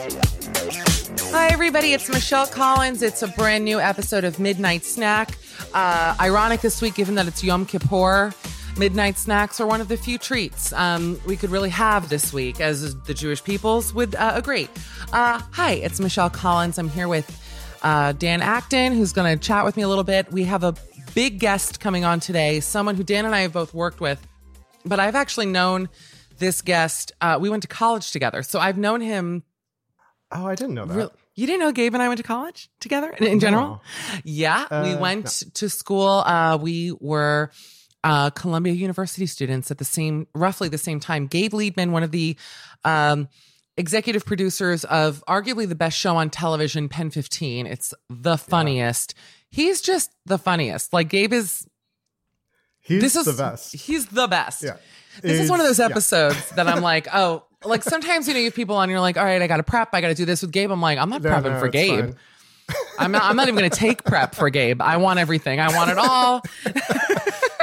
Hi, everybody. It's Michelle Collins. It's a brand new episode of Midnight Snack. Uh, ironic this week, given that it's Yom Kippur. Midnight snacks are one of the few treats um, we could really have this week, as the Jewish peoples would uh, agree. Uh, hi, it's Michelle Collins. I'm here with uh, Dan Acton, who's going to chat with me a little bit. We have a big guest coming on today, someone who Dan and I have both worked with, but I've actually known this guest. Uh, we went to college together, so I've known him Oh, I didn't know that. Real- you didn't know Gabe and I went to college together in, in general? No. Yeah, we Uh, went to school. Uh, we were uh, Columbia University students at the same, roughly the same time. Gabe Liedman, one of the um, executive producers of arguably the best show on television, Pen 15. It's the funniest. He's just the funniest. Like Gabe is He's this is the best. He's the best. Yeah. This is one of those He's- yeah. episodes that I'm like, oh, like sometimes you know you have people on, you're like, all right, I got to prep, I got to do this with Gabe. I'm like, I'm not No, prepping no, for it's Gabe. fine. I'm not. I'm not even going to take prep for Gabe. I want everything. I want it all.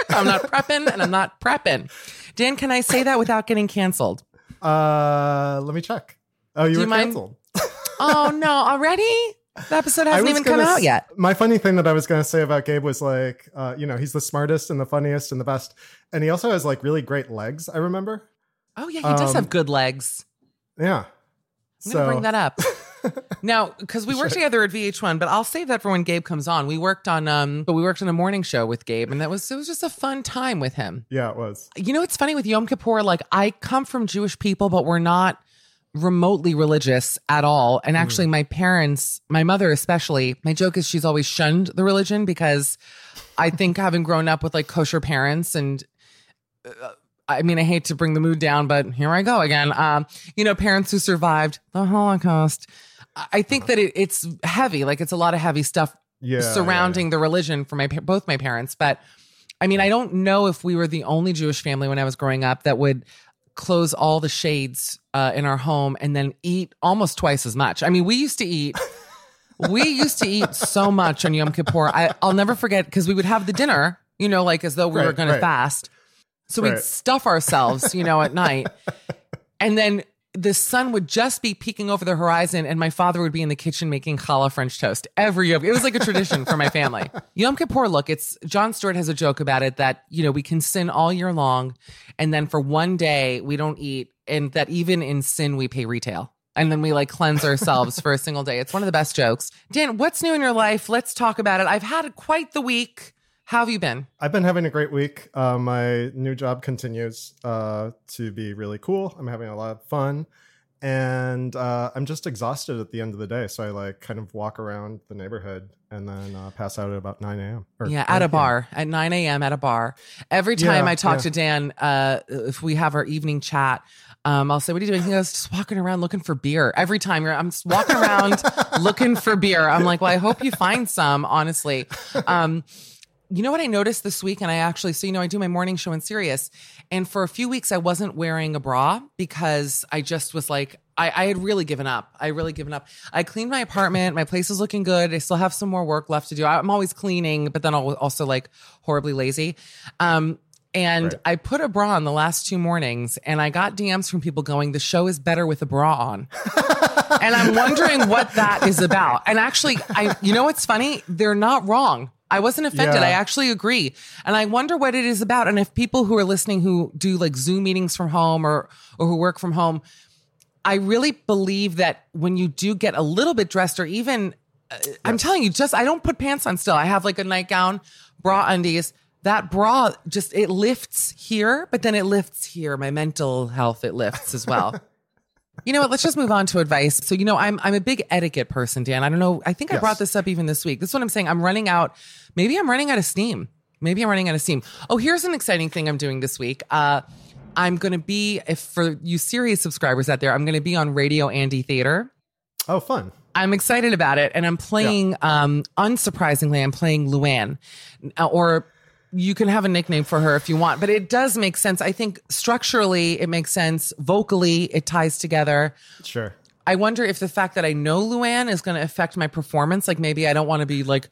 I'm not prepping, and I'm not prepping. Dan, can I say that without getting canceled? Uh, let me check. Oh, you Do were you mind- canceled. Oh no! Already? The episode hasn't even come gonna out s- yet. My funny thing that I was going to say about Gabe was like, uh, you know, he's the smartest and the funniest and the best, and he also has like really great legs. I remember. Oh yeah, he does Um, have good legs. Yeah. I'm gonna bring that up. now, because we worked together at VH1, but I'll save that for when Gabe comes on. We worked on um, but we worked on a morning show with Gabe, and that was it was just a fun time with him. Yeah, it was. You know, it's funny with Yom Kippur. Like, I come from Jewish people, but we're not remotely religious at all. And actually, my parents, my mother especially, my joke is she's always shunned the religion because I think having grown up with like kosher parents and uh, I mean, I hate to bring the mood down, but here I go again. Um, you know, parents who survived the Holocaust. I- think that it, it's heavy. Like it's a lot of heavy stuff Yeah, surrounding the religion for my both my parents. But I mean, I don't know if we were the only Jewish family when I was growing up that would close all the shades uh, in our home and then eat almost twice as much. I mean, we used to eat. we used to eat so much on Yom Kippur. I, I'll never forget because we would have the dinner, you know, like as though we were Right, going to fast. So we'd stuff ourselves, you know, at night. And then the sun would just be peeking over the horizon, and my father would be in the kitchen making challah French toast every Yom. It was like a tradition for my family. Yom Kippur, look, it's Jon Stewart has a joke about it that you know we can sin all year long, and then for one day we don't eat, and that even in sin we pay retail. And then we like cleanse ourselves for a single day. It's one of the best jokes. Dan, what's new in your life? Let's talk about it. I've had quite the week. How have you been? I've been having a great week. Uh, my new job continues uh, to be really cool. I'm having a lot of fun, and uh, I'm just exhausted at the end of the day. So I like kind of walk around the neighborhood and then uh, pass out at about 9 a.m. or Yeah, 9 at a bar at 9 a.m. at a bar. Every time Yeah, I talk yeah. to Dan, uh, if we have our evening chat, um, I'll say, "What are you doing?" He goes, "Just walking around looking for beer." Every time you're, I'm just walking around looking for beer. I'm like, "Well, I hope you find some." Honestly, um, you know what I noticed this week, and I actually, so you know, I do my morning show in Sirius, and for a few weeks I wasn't wearing a bra because I just was like, I, I had really given up. I really given up. I cleaned my apartment. My place is looking good. I still have some more work left to do. I'm always cleaning, but then I'll also like horribly lazy. Um, and Right. I put a bra on the last two mornings, and I got DMs from people going, "The show is better with a bra on." and I'm wondering what that is about. And actually, I, you know what's funny? They're not wrong. I wasn't offended. Yeah. I actually agree. And I wonder what it is about. And if people who are listening who do like Zoom meetings from home or, or who work from home, I really believe that when you do get a little bit dressed or even, uh, I'm telling you, just, I don't put pants on still. I have like a nightgown, bra undies. That bra just, it lifts here, but then it lifts here. My mental health, it lifts as well. You know what? Let's just move on to advice. So, you know, I'm I'm a big etiquette person, Dan. I don't know. I think I brought this up even this week. This is what I'm saying. I'm running out. Maybe I'm running out of steam. Maybe I'm running out of steam. Oh, here's an exciting thing I'm doing this week. Uh, I'm going to be, if for you Sirius subscribers out there, I'm going to be on Radio Andy Theater. Oh, fun. I'm excited about it, and I'm playing. Um, unsurprisingly, I'm playing Luann, Uh, or you can have a nickname for her if you want. But it does make sense. I think structurally, it makes sense. Vocally, it ties together. Sure. I wonder if the fact that I know Luann is going to affect my performance. Like maybe I don't want to be like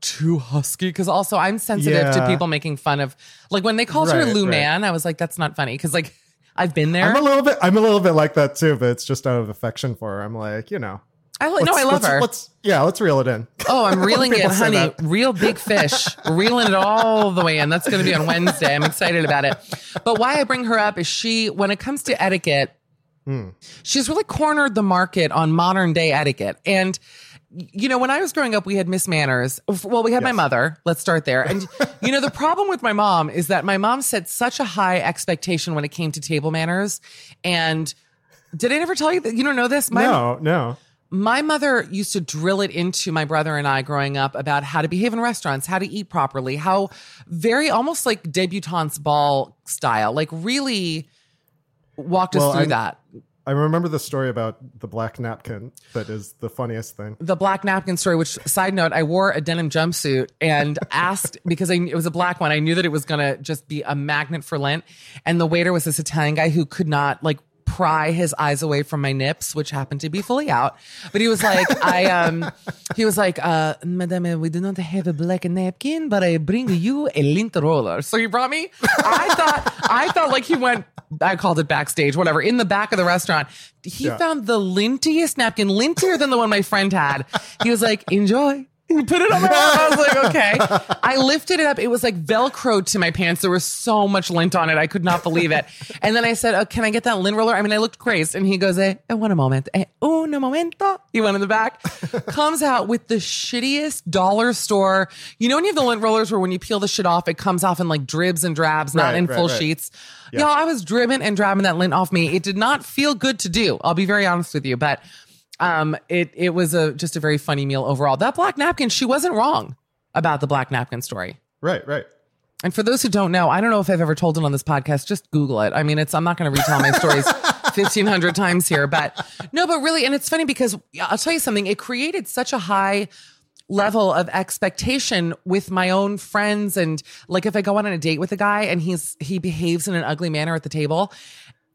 too husky because also I'm sensitive to people making fun of like when they called her Right, Lou right. Man. I was like, that's not funny because like I've been there. I'm a little bit. I'm a little bit like that too, but it's just out of affection for her. I'm like, you know. I no, I love let's- her. Let's yeah, let's reel it in. Oh, I'm reeling it, honey. Real big fish. reeling it all the way in. That's going to be on Wednesday. I'm excited about it. But why I bring her up is she, when it comes to etiquette, Hmm. she's really cornered the market on modern day etiquette. And, you know, when I was growing up, we had Miss Manners. Well, we had my mother. Let's start there. And, you know, the problem with my mom is that my mom set such a high expectation when it came to table manners. And did I ever tell you that you don't know this? My, no, no. My mother used to drill it into my brother and I growing up about how to behave in restaurants, how to eat properly, how very almost like debutante's ball style, like really walked us through I'm- that. I remember the story about the black napkin. That is the funniest thing. The black napkin story, which side note, I wore a denim jumpsuit and asked because I, it was a black one. I knew that it was going to just be a magnet for Lent. And the waiter was this Italian guy who could not like pry his eyes away from my nips, which happened to be fully out. But he was like, I, um, he was like, uh, Madame, we do not have a black napkin, but I bring you a lint roller. So he brought me, I thought, I thought like he went, I called it backstage, whatever, in the back of the restaurant. He Yeah. found the lintiest napkin, lintier than the one my friend had. He was like, enjoy. You put it on my arm. I was like, okay. I lifted it up. It was like Velcro to my pants. There was so much lint on it. I could not believe it. And then I said, oh, can I get that lint roller? I mean, I looked crazed. And he goes, eh, eh, one moment. Eh, un momento. He went in the back, comes out with the shittiest dollar store. You know, when you have the lint rollers where when you peel the shit off, it comes off in like dribs and drabs, not Right, in right, full right. sheets. Yeah. Y'all, I was dribbing and drabbing that lint off me. It did not feel good to do. I'll be very honest with you, but um, it it was a just a very funny meal overall. That black napkin, she wasn't wrong about the black napkin story. Right, right. And for those who don't know, I don't know if I've ever told it on this podcast. Just Google it. I mean, it's I'm not going to retell my stories 1500 times here, but no, but really, and it's funny because I'll tell you something. It created such a high level of expectation with my own friends and like if I go on a date with a guy and he's he behaves in an ugly manner at the table,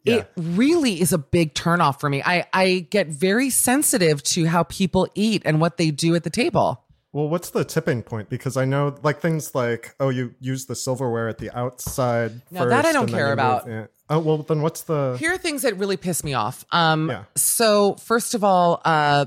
it really is a big turnoff for me. I I get very sensitive to how people eat and what they do at the table. Well, what's the tipping point? Because I know, like things like, oh, you use the silverware at the outside. Now, that I don't care about. Oh, well, then what's the? Here are things that really piss me off. Um, Yeah. So first of all, uh,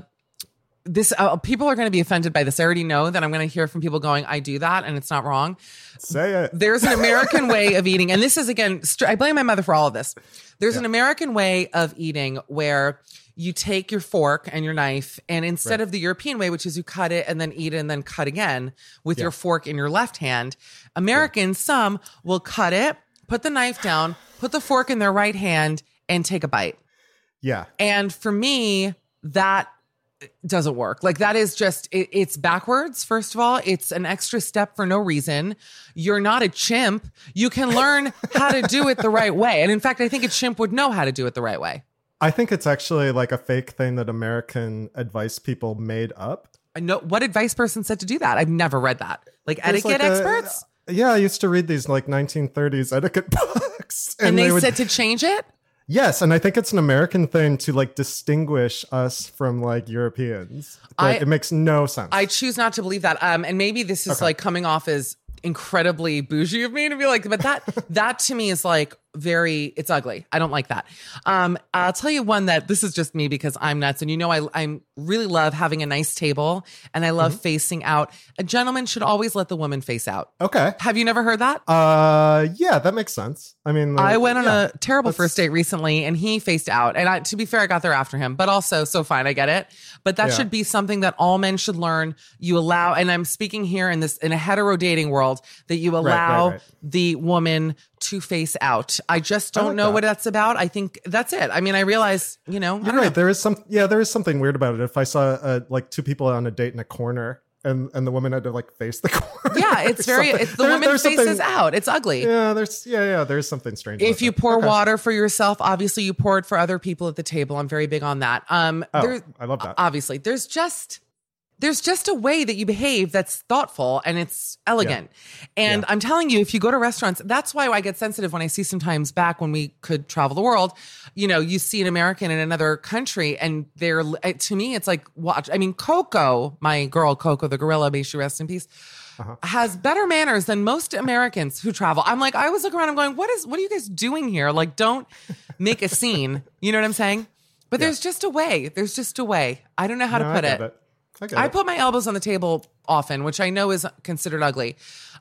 this uh, people are going to be offended by this. I already know that I'm going to hear from people going, "I do that," and it's not wrong. Say it. There's an American way of eating, and this is again, str- I blame my mother for all of this. There's an American way of eating where you take your fork and your knife, and instead of the European way, which is you cut it and then eat it and then cut again with your fork in your left hand, Americans, some will cut it, put the knife down, put the fork in their right hand, and take a bite. Yeah. And for me, that doesn't work. Like that is just it, it's backwards. First of all, it's an extra step for no reason. You're not a chimp. You can learn how to do it the right way. And in fact, I think a chimp would know how to do it the right way. I think it's actually like a fake thing that American advice people made up. I know what advice person said to do that. I've never read that. Like There's etiquette like a- experts, yeah, I used to read these like 1930s etiquette books, and, they, would, said to change it. Yes, and I think it's an American thing to like distinguish us from like Europeans. I- it makes no sense. I choose not to believe that. Um, and maybe this is like coming off as incredibly bougie of me to be like, but that that to me is like very it's ugly. I don't like that. Um, I'll tell you one that this is just me because I'm nuts, and you know I I'm really love having a nice table and I love facing out. A gentleman should always let the woman face out. okay. Have you never heard that? Uh, yeah, that makes sense. I mean, I went on yeah, a terrible first date recently and he faced out. And I, to be fair, I got there after him, but also so fine. I get it. But that Yeah. should be something that all men should learn. You allow, and I'm speaking here in this, in a hetero dating world that you right, allow right. the woman to face out. I just don't like know that. what that's about. I think that's it. I mean, I realize, you know, You're right. know. There is some. Yeah, there is something weird about it. If I saw uh, like two people on a date in a corner, and and the woman had to like face the corner. Yeah, it's very, it's the there- woman faces out. It's ugly. Yeah, there's yeah yeah. There's something strange. if you that. pour Okay. water for yourself, obviously you pour it for other people at the table. I'm very big on that. Um, Oh, there- I love that. Obviously, there's just there's just a way that you behave that's thoughtful and it's elegant. And I'm telling you, if you go to restaurants, that's why I get sensitive when I see sometimes back when we could travel the world. You know, you see an American in another country, and they're eh, to me, it's like watch. I mean, Coco, my girl Coco, the gorilla, may she rest in peace. Uh-huh. Has better manners than most Americans who travel. I'm like, I was looking around, I'm going, what is, what are you guys doing here? Like, don't make a scene. You know what I'm saying? But there's just a way. There's just a way. I don't know how No, to put get it. I, I put my elbows on the table often, which I know is considered ugly.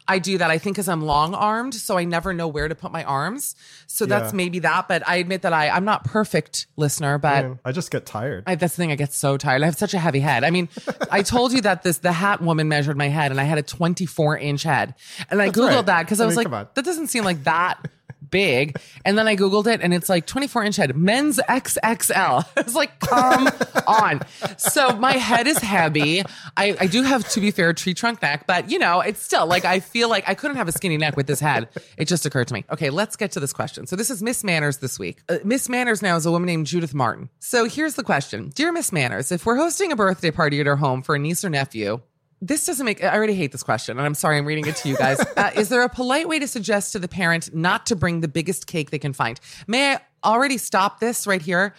I do that, I think, because I'm long armed, so I never know where to put my arms. So that's Yeah. maybe that. But I admit that I, I'm not perfect, listener, but Man, I just get tired. I, that's the thing. I get so tired. I have such a heavy head. I mean, I told you that this the hat woman measured my head, and I had a 24 inch head. And I That's googled right. that because I, I was like, that doesn't seem like that big. And then I googled it, and it's like 24 inch head, men's XXL. I was like, come on. So my head is heavy. I, I do have, to be fair, tree trunk neck, but you know, it's still like I feel like I couldn't have a skinny neck with this head. It just occurred to me. Okay, let's get to this question. So this is Miss Manners this week. Uh, Miss Manners now is a woman named Judith Martin. So here's the question Dear Miss Manners, if we're hosting a birthday party at our home for a niece or nephew, this doesn't make, I already hate this question, and I'm sorry I'm reading it to you guys. Uh, is there a polite way to suggest to the parent not to bring the biggest cake they can find? May I already stop this right here?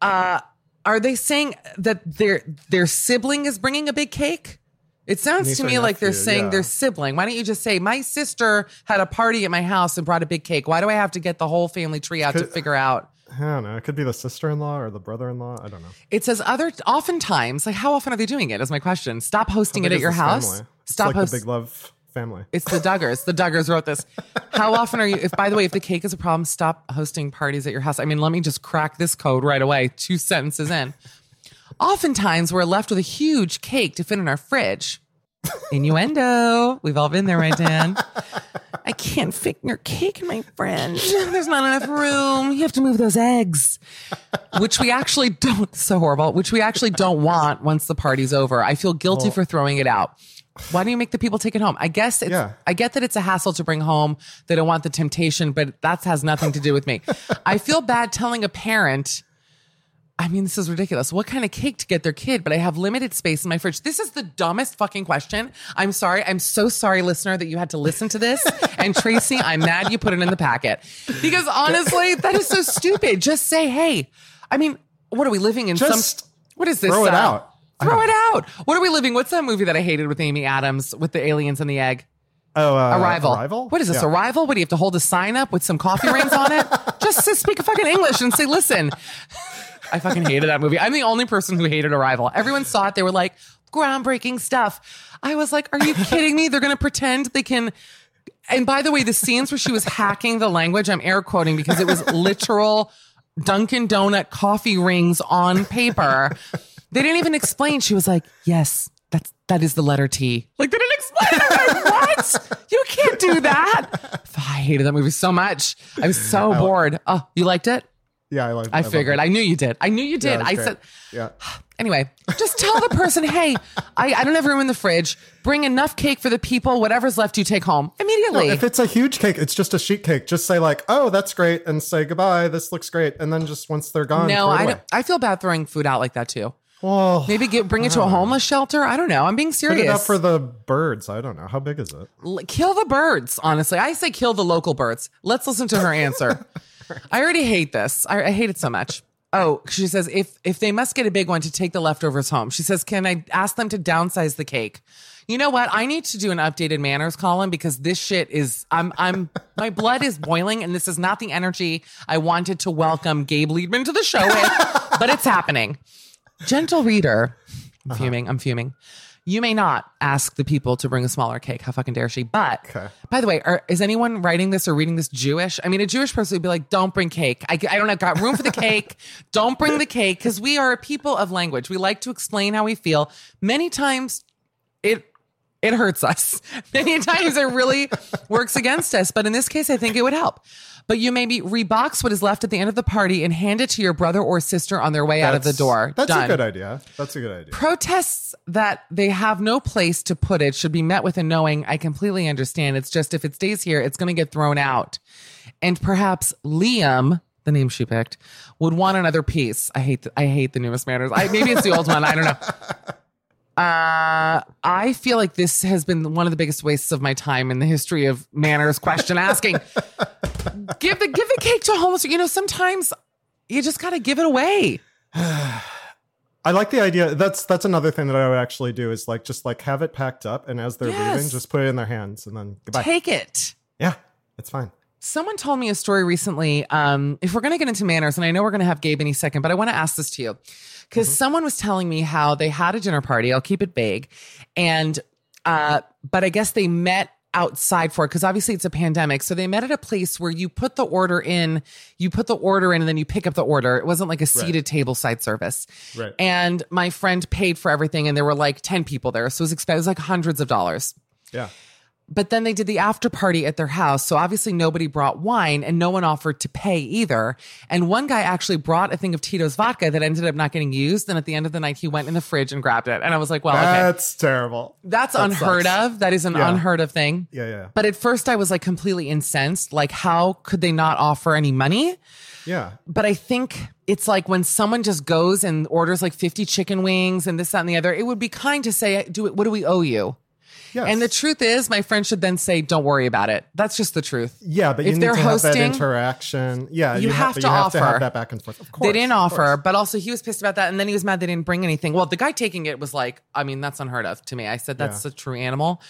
Uh, are they saying that their their sibling is bringing a big cake? It sounds to me like they're saying yeah. their sibling. Why don't you just say, my sister had a party at my house and brought a big cake? Why do I have to get the whole family tree out to figure out? I don't know. It could be the sister-in-law or the brother-in-law. I don't know. It says other oftentimes, like how often are they doing it? Is my question. Stop hosting it at your house. family? It's Stop like host- the Big Love family. It's the Duggars. The Duggars wrote this. How often are you? If by the way, if the cake is a problem, stop hosting parties at your house. I mean, let me just crack this code right away. Two sentences in. Oftentimes, we're left with a huge cake to fit in our fridge. Innuendo. We've all been there, right, Dan? I can't fit your cake in my fridge. There's not enough room. You have to move those eggs, which we actually don't. So horrible. Which we actually don't want once the party's over. I feel guilty for throwing it out. Why don't you make the people take it home? I guess it's, Yeah. I get that it's a hassle to bring home. They don't want the temptation, but that has nothing to do with me. I feel bad telling a parent, I mean, this is ridiculous. What kind of cake to get their kid? But I have limited space in my fridge. This is the dumbest fucking question. I'm sorry. I'm so sorry, listener, that you had to listen to this. And Tracy, I'm mad you put it in the packet because honestly, that is so stupid. Just say, hey, I mean, what are we living in? Just some, what is this? throw it uh, out. Throw it out. What are we living? What's that movie that I hated with Amy Adams with the aliens and the egg? Oh, uh, Arrival. Arrival. What is this? Yeah. Arrival? What do you have to hold a sign up with some coffee rings on it? Just to speak fucking English and say, listen. I fucking hated that movie. I'm the only person who hated Arrival. Everyone saw it. They were like, groundbreaking stuff. I was like, are you kidding me? They're going to pretend they can. And by the way, the scenes where she was hacking the language, I'm air quoting because it was literal Dunkin' Donut coffee rings on paper. They didn't even explain. She was like, yes, that's, that is the letter T. Like, they didn't explain. Like, what? You can't do that. I hated that movie so much. I was so bored. Oh, you liked it? Yeah, I like. I love figured. I knew you did. I knew you did. was I great. said, Yeah. anyway, just tell the person, hey, I, I don't have room in the fridge. Bring enough cake for the people. Whatever's left, you take home No, immediately. if it's a huge cake, it's just a sheet cake. Just say like, "Oh, that's great," and say goodbye. This looks great, and then just once they're gone, no, throw it I don't, I feel bad throwing food out like that too. Well, Maybe get bring it to a homeless shelter. I don't know. I'm being put serious. it up for the birds. I don't know how big is it. Kill the birds. Honestly, I say kill the local birds. Let's listen to her answer. I already hate this. I, I hate it so much. Oh, she says if if they must get a big one to take the leftovers home. She says, can I ask them to downsize the cake? You know what? I need to do an updated manners column because this shit is I'm I'm my blood is boiling and this is not the energy I wanted to welcome Gabe Liedman to the show with, but it's happening. Gentle reader, I'm uh-huh. fuming. I'm fuming. You may not ask the people to bring a smaller cake. How fucking dare she? But Okay. by the way, are, is anyone writing this or reading this Jewish? I mean, a Jewish person would be like, "Don't bring cake. I, I don't have got room for the cake. Don't bring the cake." Because we are a people of language. We like to explain how we feel. Many times, it hurts us. Many times, it really works against us. But in this case, I think it would help. But you maybe rebox what is left at the end of the party and hand it to your brother or sister on their way out of the door. That's Done. a good idea. That's a good idea. Protests that they have no place to put it should be met with a knowing I completely understand. It's just if it stays here, it's going to get thrown out. And perhaps Liam, the name she picked, would want another piece. I hate the, I hate the newest manners. I, maybe it's the old one. I don't know. Uh, I feel like this has been one of the biggest wastes of my time in the history of manners question asking. give the give the cake to a homeless. You know, sometimes you just got to give it away. I like the idea. That's that's another thing that I would actually do is like just like have it packed up, and as they're Yes. leaving, just put it in their hands, and then goodbye. Take it. yeah, it's fine. Someone told me a story recently. Um, if we're going to get into manners, and I know we're going to have Gabe any second, but I want to ask this to you because someone was telling me how they had a dinner party. I'll keep it vague, and uh, but I guess they met outside for it because obviously it's a pandemic. So they met at a place where you put the order in, you put the order in, and then you pick up the order. It wasn't like a seated table side service. Right. And my friend paid for everything, and there were like ten people there, so it was expensive. It was like hundreds of dollars Yeah. But then they did the after party at their house. So obviously nobody brought wine and no one offered to pay either. And one guy actually brought a thing of Tito's vodka that ended up not getting used. And at the end of the night, he went in the fridge and grabbed it. And I was like, well, okay. That's terrible. That's that unheard sucks. of. That is an Yeah. unheard of thing. Yeah, yeah. But at first I was like completely incensed. Like, how could they not offer any money? Yeah. But I think it's like when someone just goes and orders like 50 chicken wings and this, that, and the other, it would be kind to say, do it. What do we owe you? Yes. And the truth is, my friend should then say, "Don't worry about it." That's just the truth. Yeah, but you if need they're to have that hosting, interaction. Yeah, you ha- have to you have to offer. have that back and forth. Of course, they didn't offer, but also he was pissed about that, and then he was mad they didn't bring anything. Well, the guy taking it was like, I mean, that's unheard of to me. I said that's Yeah. a true animal,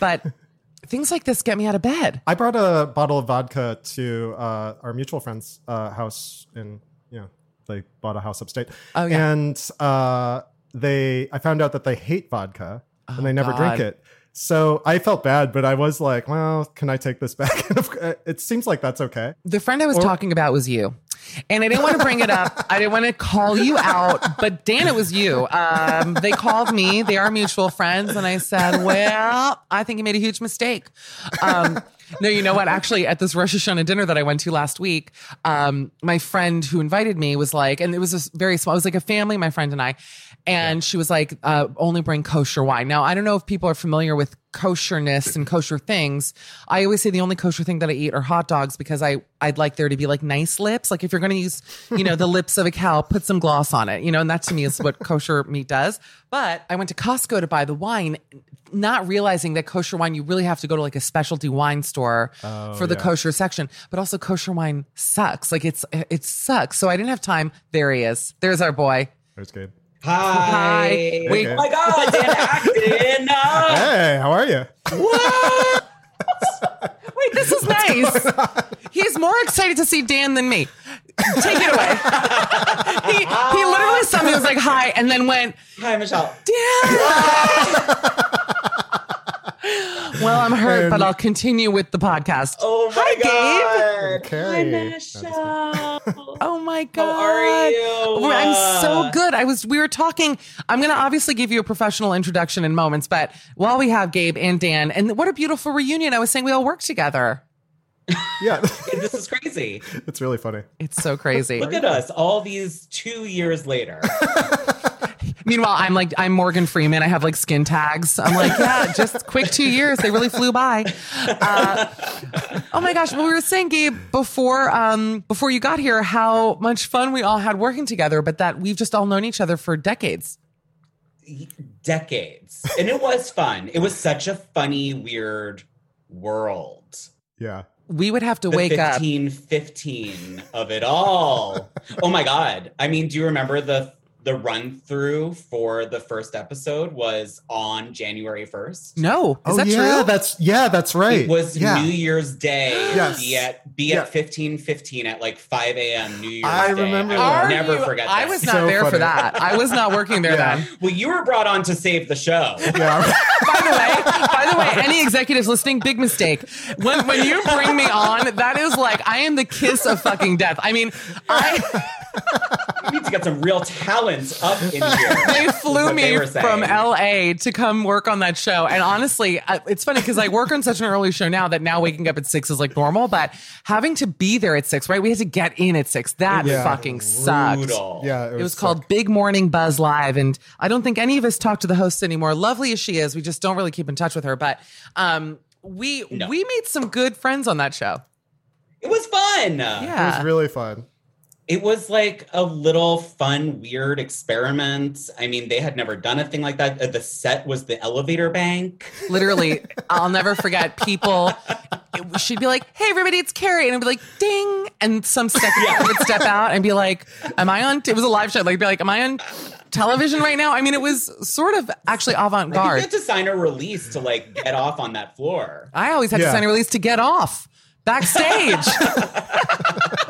but things like this get me out of bed. I brought a bottle of vodka to uh, our mutual friend's uh, house in, you know, they bought a house upstate. Oh, yeah. And uh, they, I found out that they hate vodka and they never Oh, God. drink it. So I felt bad, but I was like, well, can I take this back? It seems like that's okay. The friend I was talking about was you. And I didn't want to bring it up. I didn't want to call you out, but Dan, it was you. Um, they called me. They are mutual friends. And I said, well, I think you made a huge mistake. Um, no, you know what? Actually, at this Rosh Hashanah dinner that I went to last week, um, my friend who invited me was like, and it was a very small, it was like a family, my friend and I. And she was like, uh, only bring kosher wine. Now, I don't know if people are familiar with kosherness and kosher things. I always say the only kosher thing that I eat are hot dogs because I, I'd like there to be like nice lips. Like if you're going to use, you know, the lips of a cow, put some gloss on it, you know, and that to me is what kosher meat does. But I went to Costco to buy the wine, not realizing that kosher wine, you really have to go to like a specialty wine store for the yeah. kosher section, but also kosher wine sucks. Like it's, it sucks. So I didn't have time. There he is. There's our boy. There's Gabe. Hi. Hi. Wait. Oh my God, Dan Acton. Hey, how are you? what? Wait, this is nice. He's more excited to see Dan than me. Take it away. he, he literally saw me, was like, hi, and then went, Hi, Michelle. Dan. well, I'm hurt, but I'll continue with the podcast. Oh my Hi, Gabe. God. Carrie. Hi, Michelle. Oh my god. How are you? I'm so good. I was we were talking. I'm going to obviously give you a professional introduction in moments, but while we have Gabe and Dan and what a beautiful reunion. I was saying we all work together. Yeah, this is crazy. it's really funny. It's so crazy. Look at us, all these two years later. Meanwhile, I'm like I'm Morgan Freeman. I have like skin tags. I'm like, yeah, just quick two years. They really flew by. Uh, oh my gosh! Well, we were saying, Gabe, before um before you got here, how much fun we all had working together, but that we've just all known each other for decades. Decades. And it was fun. It was such a funny, weird world. Yeah. We would have to The wake up. 15, 15 of it all. oh my God. I mean, do you remember the the run through for the first episode was on January 1st? No, is oh that yeah, true? that's yeah, that's right. It was yeah. New Year's Day. Yes. Be at be Yeah. at fifteen fifteen at like five a.m. New Year's I Day. remember I that. will Are never you- forget. I was not So there for that. I was not working there Yeah. then. Well, you were brought on to save the show. Yeah. By the way, by the way, any executives listening, big mistake. When when you bring me on, that is like I am the kiss of fucking death. I mean, I we need to get some real talent up in here. they flew what they me from LA to come work on that show. And honestly, it's funny because I work on such an early show now that now waking up at six is like normal, but having to be there at six, right? We had to get in at six. That Yeah. fucking sucked. Brutal. yeah, it was, It was called. Big Morning Buzz Live, and I don't think any of us talk to the host anymore. Lovely as she is, we just don't really keep in touch with her. But um, we No. we made some good friends on that show. It was fun. Yeah. It was really fun. It was like a little fun, weird experiment. I mean, they had never done a thing like that. Uh, The set was the elevator bank. literally, I'll never forget. People, she'd be like, "Hey, everybody, it's Carrie," and I'd be like, "Ding!" And some secretary would step out and be like, "Am I on?" T-? It was a live show. Like, be like, "Am I on television right now?" I mean, it was sort of actually avant I think you garde. had to sign a release to like get off on that floor. I always had to sign a release to get off backstage.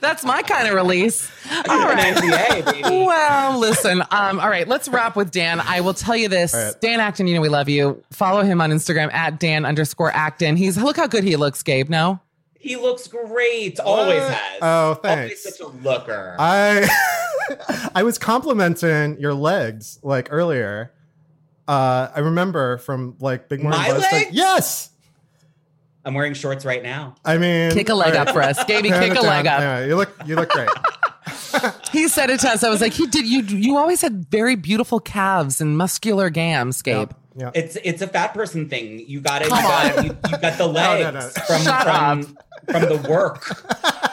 That's my kind of release. All An right. NDA, baby. Well, listen. Um, all right, let's wrap with Dan. I will tell you this. All right. Dan Acton, you know we love you. Follow him on Instagram at Dan underscore Acton. He's look how good he looks, Gabe. No? He looks great. Always What? has. Oh, Always thanks. such a looker. I I was complimenting your legs like earlier. Uh, I remember from like Big Morning My Buzz. like- legs? yes. I'm wearing shorts right now. I mean, Kick a leg all up for us. Gaby, kick it a down. leg up. Yeah, you look you look great. He said it to us. I was like, he did you you always had very beautiful calves and muscular gams, Gabe. Yeah. It's it's a fat person thing. You got it. You got you, you got the no, legs no. from from, from the work.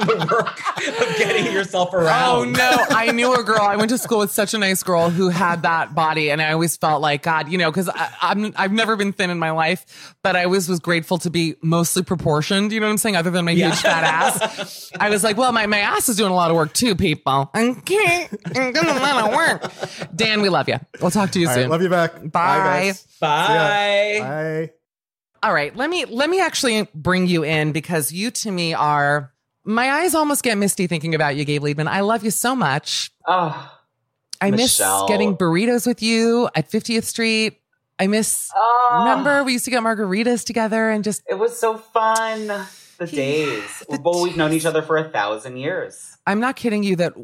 the work of getting yourself oh, around. Oh no, I knew a girl. I went to school with such a nice girl who had that body, and I always felt like God, you know, because I'm I've never been thin in my life, but I always was grateful to be mostly proportioned. You know what I'm saying? Other than my Yeah. huge fat ass, I was like, well, my my ass is doing a lot of work too, people. Okay, I'm doing a lot of work. Dan, we love you. We'll talk to you All soon. right, love you back. Bye. guys. Bye. ya. Bye. All right, let me let me actually bring you in because you to me are my eyes almost get misty thinking about you, Gabe Liedman. I love you so much. Oh, I Michelle. miss getting burritos with you at 50th Street. I miss oh, remember we used to get margaritas together and just It was so fun. The days. the well, we've known each other for a thousand years. I'm not kidding you that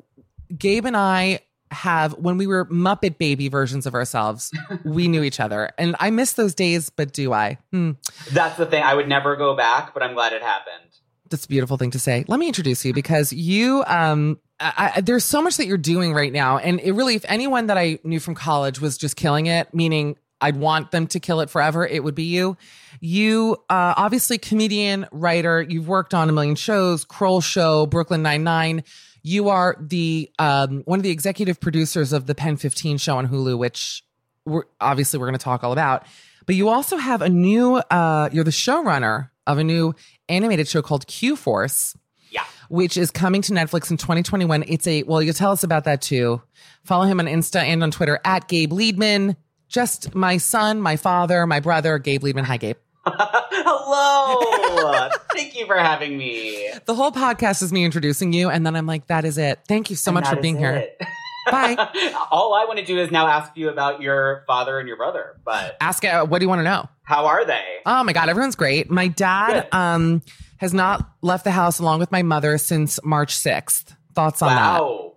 Gabe and I have when we were Muppet baby versions of ourselves, we knew each other. And I miss those days, but do I? Hmm. That's the thing. I would never go back, but I'm glad it happened. That's a beautiful thing to say. Let me introduce you because you, um, I, I, there's so much that you're doing right now. And it really, if anyone that I knew from college was just killing it, meaning I'd want them to kill it forever, it would be you. You, uh, obviously comedian, writer, you've worked on a million shows, Kroll Show, Brooklyn Nine-Nine. You are the, um, one of the executive producers of the Pen 15 show on Hulu, which we're, obviously we're going to talk all about. But you also have a new, uh, you're the showrunner of a new animated show called Q Force, Yeah. which is coming to Netflix in 2021. It's a, well, you tell us about that too. Follow him on Insta and on Twitter at Gabe Liedman. Just my son, my father, my brother, Gabe Liedman. Hi, Gabe. Hello. Thank you for having me. The whole podcast is me introducing you. And then I'm like, that is it. Thank you so And much for being here. Bye. All I want to do is now ask you about your father and your brother. But Ask, uh, what do you want to know? how are they? Oh my God, everyone's great. My dad Good. um, has not left the house along with my mother since March 6th. Thoughts on that? wow.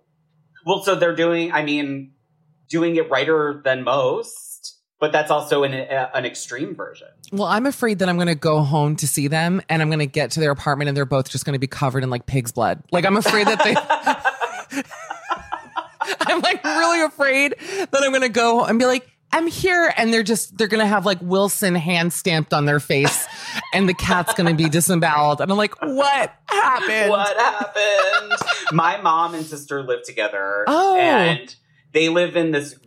Well, so they're doing. I mean, doing it righter than most, but that's also an a, an extreme version. Well, I'm afraid that I'm going to go home to see them and I'm going to get to their apartment and they're both just going to be covered in like pig's blood. Like, I'm afraid that they. I'm like really afraid that I'm going to go and be like, I'm here. And they're just, they're going to have like Wilson hand stamped on their face and the cat's going to be disemboweled. And I'm like, what happened? what happened? My mom and sister live together. Oh. And they live in this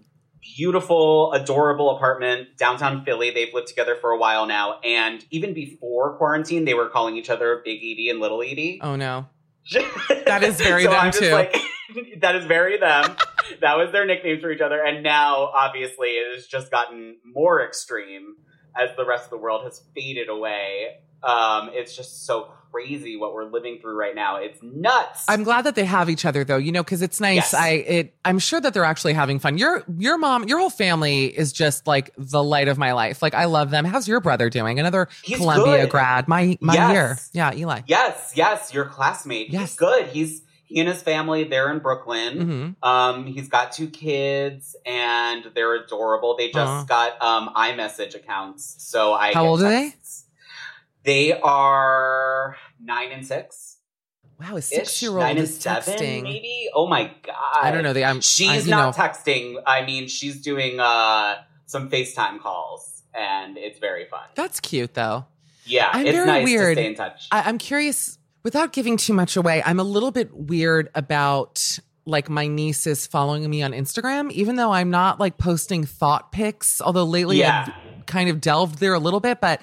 beautiful, adorable apartment downtown Philly. They've lived together for a while now. And even before quarantine, they were calling each other Big Edie and Little Edie. Oh no. That is very so them, too. Like, that is very them. that was their nicknames for each other. And now, obviously, it has just gotten more extreme as the rest of the world has faded away. Um, it's just so crazy what we're living through right now. It's nuts. I'm glad that they have each other though, you know, because it's nice. Yes. I it I'm sure that they're actually having fun. Your your mom, your whole family is just like the light of my life. Like I love them. How's your brother doing? Another He's Columbia good. grad. My my Yes. year. Yeah, Eli. yes, yes, your classmate. Yes. He's good. He's he and his family. They're in Brooklyn. hmm Um, he's got two kids, and they're adorable. They just Aw. got um iMessage accounts, so I. How old are they? They are nine and six. Wow, a six year old nine and is seven, texting. maybe. Oh my god! I don't know. They I'm She's I, not know, texting. I mean, she's doing uh some FaceTime calls, and it's very fun. that's cute though. Yeah, I'm it's very nice weird. to stay in touch. I, I'm curious, without giving too much away, I'm a little bit weird about like my niece is following me on Instagram, even though I'm not like posting thought pics. Although lately Yeah. I've kind of delved there a little bit, but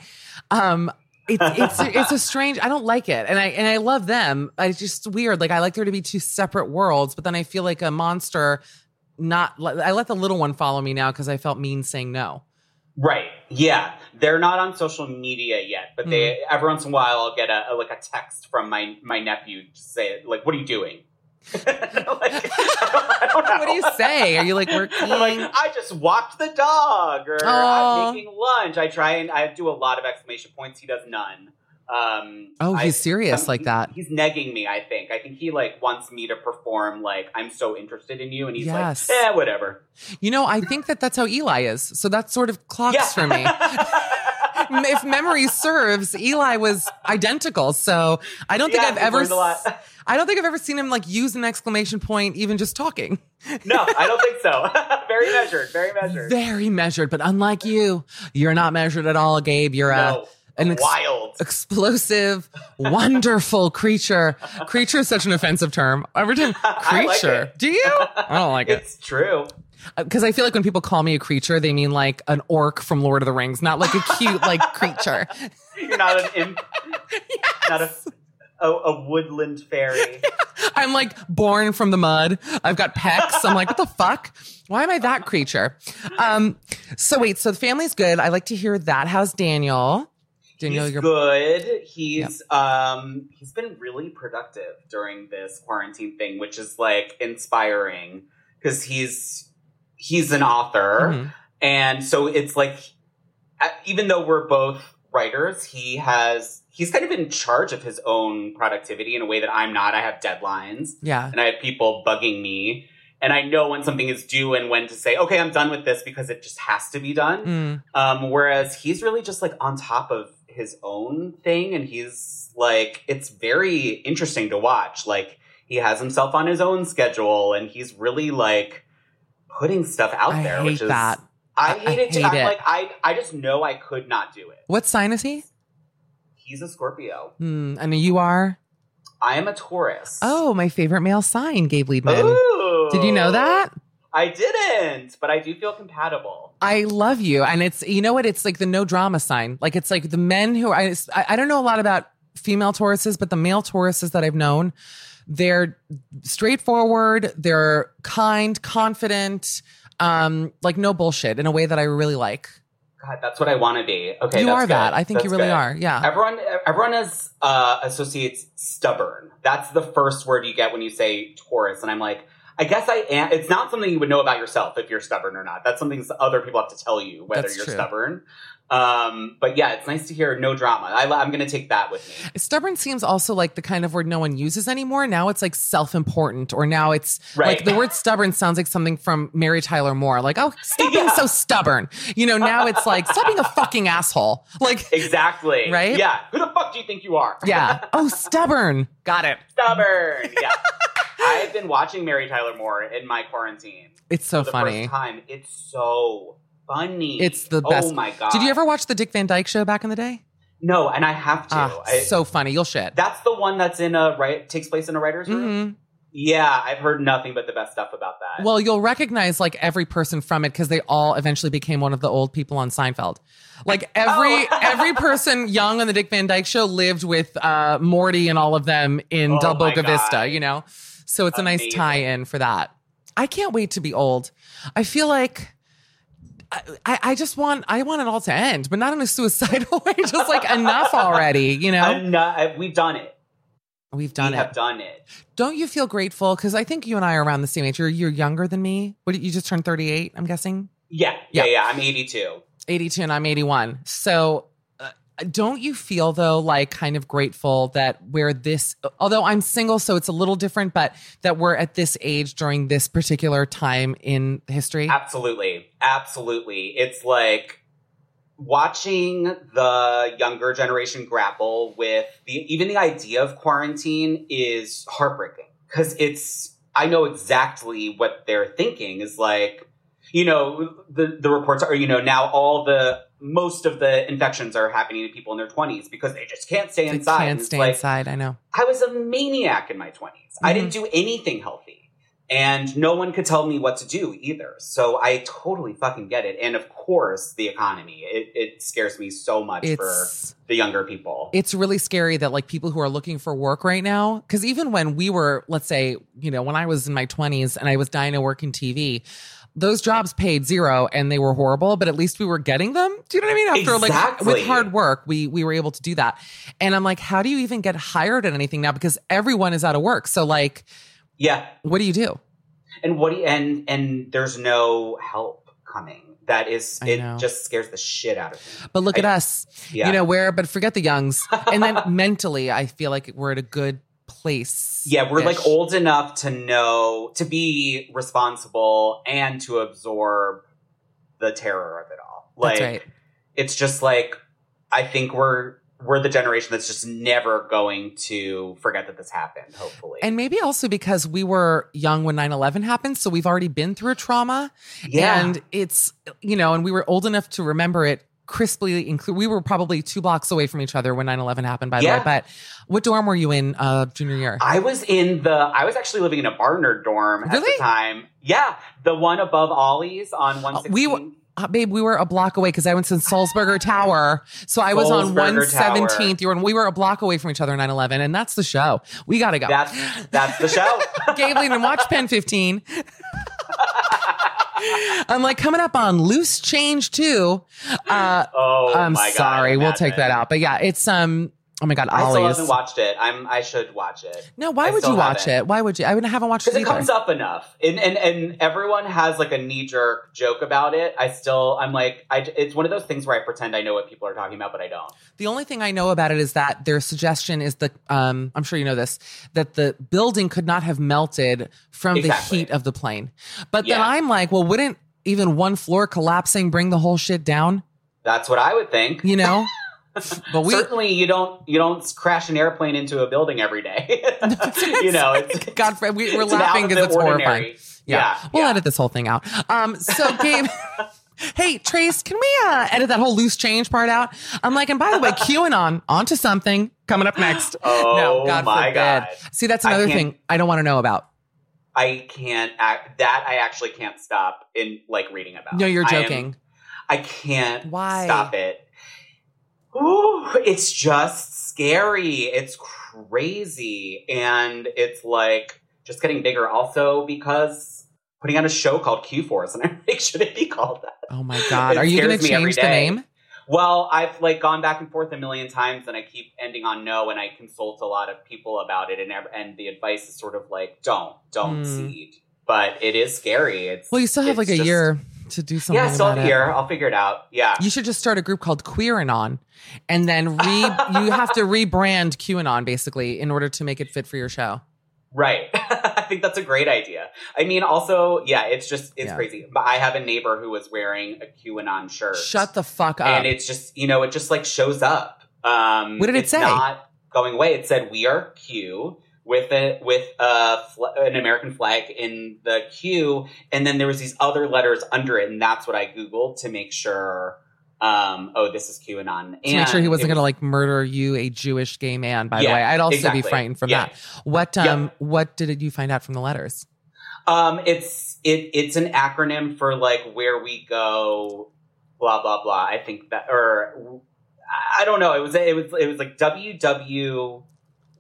um it's it's it's a strange I don't like it. And I and I love them. It's just weird. Like I like there to be two separate worlds, but then I feel like a monster not I let the little one follow me now because I felt mean saying no. Right. Yeah. They're not on social media yet, but they Hmm. every once in a while I'll get a, a- like a text from my my nephew to say like, "What are you doing?" Like, I don't know. What do you say? Are you like working? I'm like, I just walked the dog, or Aw. I'm making lunch. I try and I do a lot of exclamation points. He does none. Um, Oh, I- he's serious some- like that. He's negging me. I think. I think he like wants me to perform like I'm so interested in you, and he's Yes. like, "Eh, whatever." You know, I think that that's how Eli is. So that sort of clocks for me. if memory serves, Eli was identical. So I don't think Yeah, I've ever, a lot. I don't think I've ever seen him like use an exclamation point, even just talking. no, I don't think so. very measured. Very measured. Very measured, but unlike you, you're not measured at all, Gabe. You're no. an ex- Wild. explosive, wonderful creature. Creature is such an offensive term. Every time, I like creature. Do you? I don't like it It's true. Because I feel like when people call me a creature, they mean like an orc from Lord of the Rings, not like a cute like creature. You're not an imp. Not a, a a woodland fairy. I'm like born from the mud. I've got pecs. I'm like, what the fuck? Why am I that creature? Um. So wait. So the family's good. I like to hear that. How's Daniel? Daniel, he's you're good. He's um he's been really productive during this quarantine thing, which is like inspiring because he's he's an author, Mhm. and so it's like uh, even though we're both writers, he has he's kind of in charge of his own productivity in a way that I'm not. I have deadlines yeah. and I have people bugging me. And I know when something is due and when to say, okay, I'm done with this because it just has to be done. Mm. Um, whereas he's really just like on top of his own thing, and he's like, it's very interesting to watch. Like he has himself on his own schedule, and he's really like putting stuff out I there. hate which is, that. I I hate it. too. hate I'm it. like, I, I just know I could not do it. What sign is he? He's a Scorpio. Hmm. And you are? I am a Taurus. Oh, my favorite male sign, Gabe Liedman. Ooh. Did you know that? I didn't, but I do feel compatible. I love you. And it's, you know what? It's like the no drama sign. Like it's like the men who I, I I don't know a lot about female Tauruses, but the male Tauruses that I've known, they're straightforward, they're kind, confident, um, like no bullshit in a way that I really like. God, that's what I want to be. Okay, you that's are that. I think you really good. are. Yeah. Everyone, everyone is uh, associates stubborn. That's the first word you get when you say Taurus, and I'm like, I guess I am. It's not something you would know about yourself if you're stubborn or not. That's something other people have to tell you whether That's you're true. stubborn. Um, but yeah, it's nice to hear no drama. I, I'm going to take that with me. Stubborn seems also like the kind of word no one uses anymore. Now it's like self important, or now it's Right. like the word stubborn sounds like something from Mary Tyler Moore. Like, oh, stop being Yeah. so stubborn. You know, now it's like, stop being a fucking asshole. Like, Exactly. Right? Yeah. Who the fuck do you think you are? yeah. Oh, stubborn. Got it. Stubborn. Yeah. I've been watching Mary Tyler Moore in my quarantine. It's so for the funny. First time. It's so funny. It's the best. Oh my god! Did you ever watch the Dick Van Dyke show back in the day? No, and I have to. Ah, I- so funny. You'll shit. that's the one that's in a right takes place in a writer's room. Mhm. Yeah, I've heard nothing but the best stuff about that. Well, you'll recognize like every person from it because they all eventually became one of the old people on Seinfeld. Like every Oh. every person young on the Dick Van Dyke show lived with uh, Morty and all of them in Oh Del Boca God. Vista. You know, so it's a nice tie-in for that. I can't wait to be old. I feel like. I, I just want I want it all to end, but not in a suicidal way. Just like enough already, you know. I'm not, we've done it. We've done we it. have done it. Don't you feel grateful? Because I think you and I are around the same age. You're, you're younger than me. What you just turned 38, I'm guessing? Yeah, yeah, Yeah. yeah. I'm 82. 82 and I'm 81. So uh, don't you feel though like kind of grateful that we're this although I'm single so it's a little different but that we're at this age during this particular time in history? Absolutely, absolutely. It's like watching the younger generation grapple with the even the idea of quarantine is heartbreaking because it's I know exactly what they're thinking is like you know the the reports are you know now all the most of the infections are happening to people in their 20s because they just can't stay They inside. can't stay like, inside, I know. I was a maniac in my 20s. I Mm-hmm. didn't do anything healthy. And no one could tell me what to do either. So I totally fucking get it. And of course, the economy. It, it scares me so much It's for the younger people. it's really scary that like people who are looking for work right now because even when we were let's say you know when i was in my 20s and i was dying to work in tv those jobs paid zero and they were horrible but at least we were getting them do you know what i mean after like with hard work we we were able to do that and i'm like how do you even get hired at anything now because everyone is out of work so like yeah. what do you do And what do you, and and there's no help coming. That is I it know. just scares the shit out of me. but look at us Yeah. you know where but forget the youngs and then mentally i feel like we're at a good place Yeah, we're like old enough to know to be responsible and to absorb the terror of it all. Like right. it's just like I think we're we're the generation that's just never going to forget that this happened, hopefully. And maybe also because we were young when 9 11 happened. So we've already been through a trauma. yeah. And it's, you know, and we were old enough to remember it crisply include. We were probably two blocks away from each other when 9-11 happened, by the way. But what dorm were you in uh, junior year? I was in the. I was actually living in a Barnard dorm at the time. Yeah, the one above Ollie's on one sixteen. we were- Uh, babe, we were a block away because I went to Sulzberger Tower. So I was on Sulzberger Tower. 117th. You were, we were a block away from each other 9 11. And that's the show. We got to go. That's that's the show. Gabe didn't watch Pen 15. I'm like coming up on loose change too. Uh, oh, I'm my God, sorry, we'll take that out. But yeah, it's um. Oh my god, I still haven't watched it. I'm. I should watch it. no, why I would you watch haven't. it? Why would you? I wouldn't haven't watched it Because it comes up enough, and, and and everyone has like a knee jerk joke about it. I still, I'm like, I, it's one of those things where I pretend I know what people are talking about, but I don't. The only thing I know about it is that their suggestion is that um, I'm sure you know this that the building could not have melted from Exactly. the heat of the plane. But then I'm like, well, wouldn't even one floor collapsing bring the whole shit down? That's what I would think. You know. but we Certainly, you don't you don't crash an airplane into a building every day. you know, it's, God, we, we're it's laughing because the it's horrifying. ordinary. Yeah, Yeah, we'll yeah. edit this whole thing out. Um, so Gabe. Hey Trace, can we uh, edit that whole loose change part out? I'm like, and by the way, QAnon onto something coming up next. Oh, no, God my forbid. God. See, that's another can't- thing I don't want to know about. I can't act that. I actually can't stop in like reading about. No, you're I am- joking. I can't Why? stop it. Ooh, it's just scary. It's crazy. And it's like just getting bigger. Also, because putting on a show called Q Force, and I'm like, should it be called that? Oh my God. It Are you going to scares me every change the name? Well, I've like gone back and forth a million times, and I keep ending on no, and I consult a lot of people about it, and and the advice is sort of like, don't, don't Hmm. seed. But it is scary. It's Well, you still have like a just- year to do something Yeah, about have it. a. I'll figure it out. Yeah. You should just start a group called QueerAnon and then re you have to rebrand QAnon basically in order to make it fit for your show. Right. I think that's a great idea. I mean, also, yeah, it's just, it's Yeah. crazy. But I have a neighbor who was wearing a QAnon shirt. Shut the fuck up. And it's just, you know, it just like shows up. Um, What did it it's say? not going away. It said, we are Q with a, with a, fl- an American flag in the queue, And then there was these other letters under it. And that's what I Googled to make sure, um, oh, this is QAnon. to make sure he wasn't it going to like murder you, a Jewish gay man. By the way, I'd also exactly. be frightened from Yeah. that. What um, what did you find out from the letters? Um, it's it it's an acronym for like where we go, blah blah blah. I think that or I don't know. It was it was it was like WW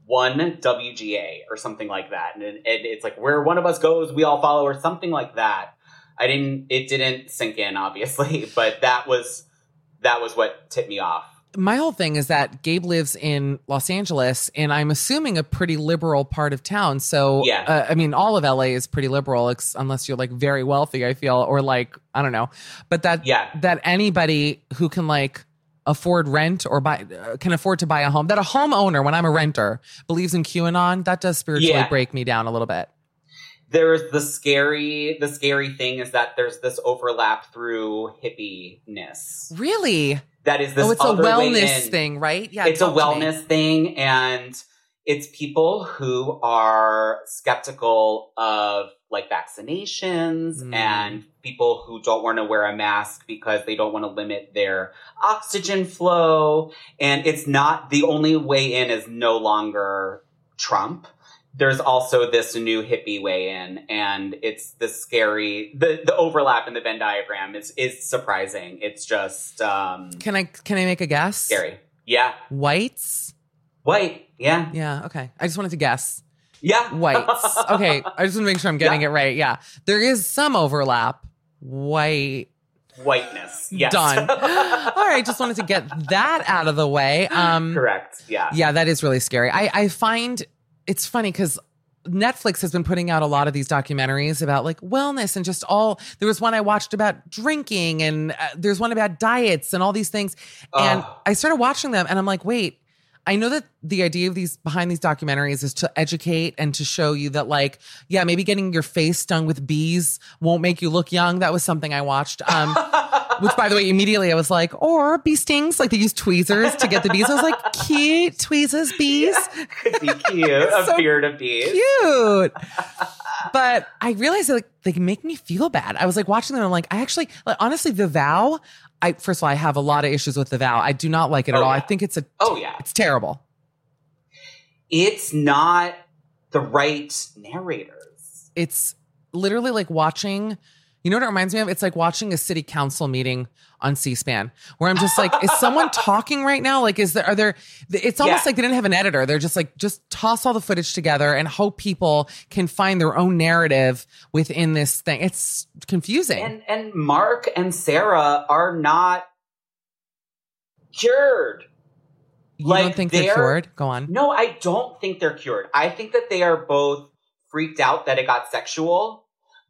one WGA or something like that, and, it- and it's like where one of us goes, we all follow, or something like that. I didn't. It didn't sink in, obviously, but that was that was what tipped me off. My whole thing is that Gabe lives in Los Angeles, and I'm assuming a pretty liberal part of town. So, Yeah. uh, I mean, all of LA is pretty liberal, ex- unless you're like very wealthy. I feel, or like I don't know, but that Yeah. that anybody who can like afford rent or buy uh, can afford to buy a home that a homeowner when i'm a renter believes in qanon that does spiritually Yeah. break me down a little bit There's the scary the scary thing is that there's this overlap through hippiness. really That is this oh it's a wellness in. thing right yeah it's a to me. wellness thing and it's people who are skeptical of like vaccinations Mm. and people who don't want to wear a mask because they don't want to limit their oxygen flow. And it's not the only way in is no longer trump. There's also this new hippie way in and it's the scary the the overlap in the venn diagram is is surprising. It's just um can i can i make a guess? Scary. Yeah. Whites? White, yeah, yeah okay. I just wanted to guess. Yeah. whites. Okay i just want to make sure i'm getting Yeah. it right yeah. There is some overlap white Whiteness, yes. done all right just wanted to get that out of the way um Correct. Yeah. Yeah, that is really scary. I, I find it's funny because Netflix has been putting out a lot of these documentaries about like wellness and just all. There was one I watched about drinking, and uh, there's one about diets and all these things. And Oh. I started watching them, and I'm like, wait. I know that the idea of these behind these documentaries is to educate and to show you that, like, yeah, maybe getting your face stung with bees won't make you look young. That was something I watched. Um, which, by the way, immediately I was like, or bee stings, like they use tweezers to get the bees. I was like, cute tweezers, bees, Could be cute. a So beard of bees. cute. but I realized that like, they make me feel bad. I was like watching them. I'm like, I actually, like, honestly, the vow. I first of all, I have a lot of issues with the vow. I do not like it at Oh, all. I think it's a Oh yeah, it's terrible. it's not the right narrators. It's literally like watching. You know what it reminds me of? It's like watching a city council meeting on C-SPAN, where I'm just like, is someone talking right now? Like, is there are there? It's almost Yeah. like they didn't have an editor. They're just like, just toss all the footage together and hope people can find their own narrative within this thing. It's confusing. And and Mark and Sarah are not cured. you like, don't think they're they're- cured? Go on. No, I don't think they're cured. I think that they are both freaked out that it got sexual,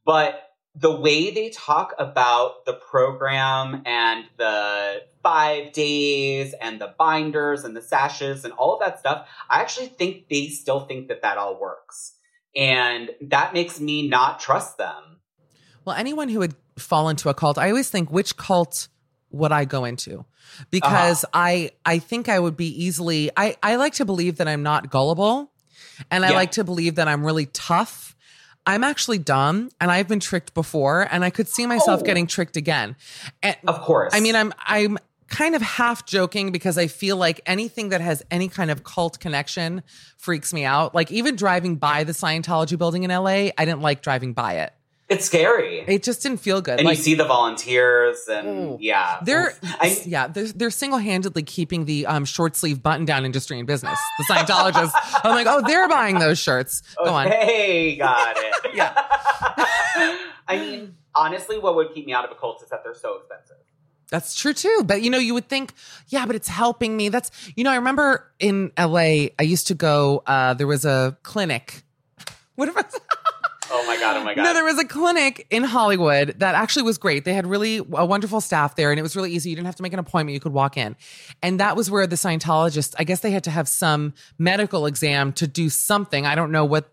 but the way they talk about the program and the five days and the binders and the sashes and all of that stuff, I actually think they still think that that all works. And that makes me not trust them. Well, anyone who would fall into a cult, I always think which cult would I go into? Because uh-huh. I I think I would be easily I I like to believe that I'm not gullible and I Yeah. like to believe that I'm really tough. I'm actually dumb and I've been tricked before and I could see myself Oh. getting tricked again. And Of course. I mean, I'm I'm kind of half joking because I feel like anything that has any kind of cult connection freaks me out. Like even driving by the Scientology building in LA, I didn't like driving by it. It's scary. It just didn't feel good. and like, you see the volunteers and Ooh. yeah. They're I- yeah, they're, they're single handedly keeping the um, short sleeve button down industry in business. The Scientologists. I'm like, oh, they're buying those shirts. Go on. Okay, got it. Yeah. I mean, honestly, what would keep me out of a cult is that they're so expensive. That's true too. But you know, you would think, yeah, but it's helping me. That's you know, I remember in LA, I used to go. Uh, there was a clinic. What if I? Oh my god! Oh my god! No, there was a clinic in Hollywood that actually was great. They had really a wonderful staff there, and it was really easy. You didn't have to make an appointment; you could walk in, and that was where the Scientologists. I guess they had to have some medical exam to do something. I don't know what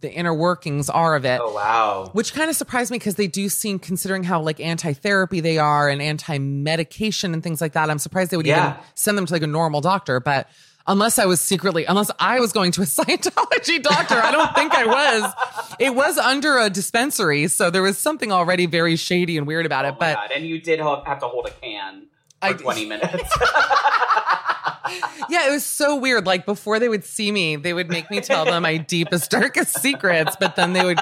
the inner workings are of it. oh wow! Which kind of surprised me because they do seem, considering how like anti-therapy they are and anti-medication and things like that. I'm surprised they would Yeah. even send them to like a normal doctor, but. Unless I was secretly, unless I was going to a Scientology doctor, I don't think I was. It was under a dispensary, so there was something already very shady and weird about Oh it. my But god! And you did have to hold a can for I- twenty minutes. yeah, it was so weird. Like before they would see me, they would make me tell them my deepest, darkest secrets, but then they would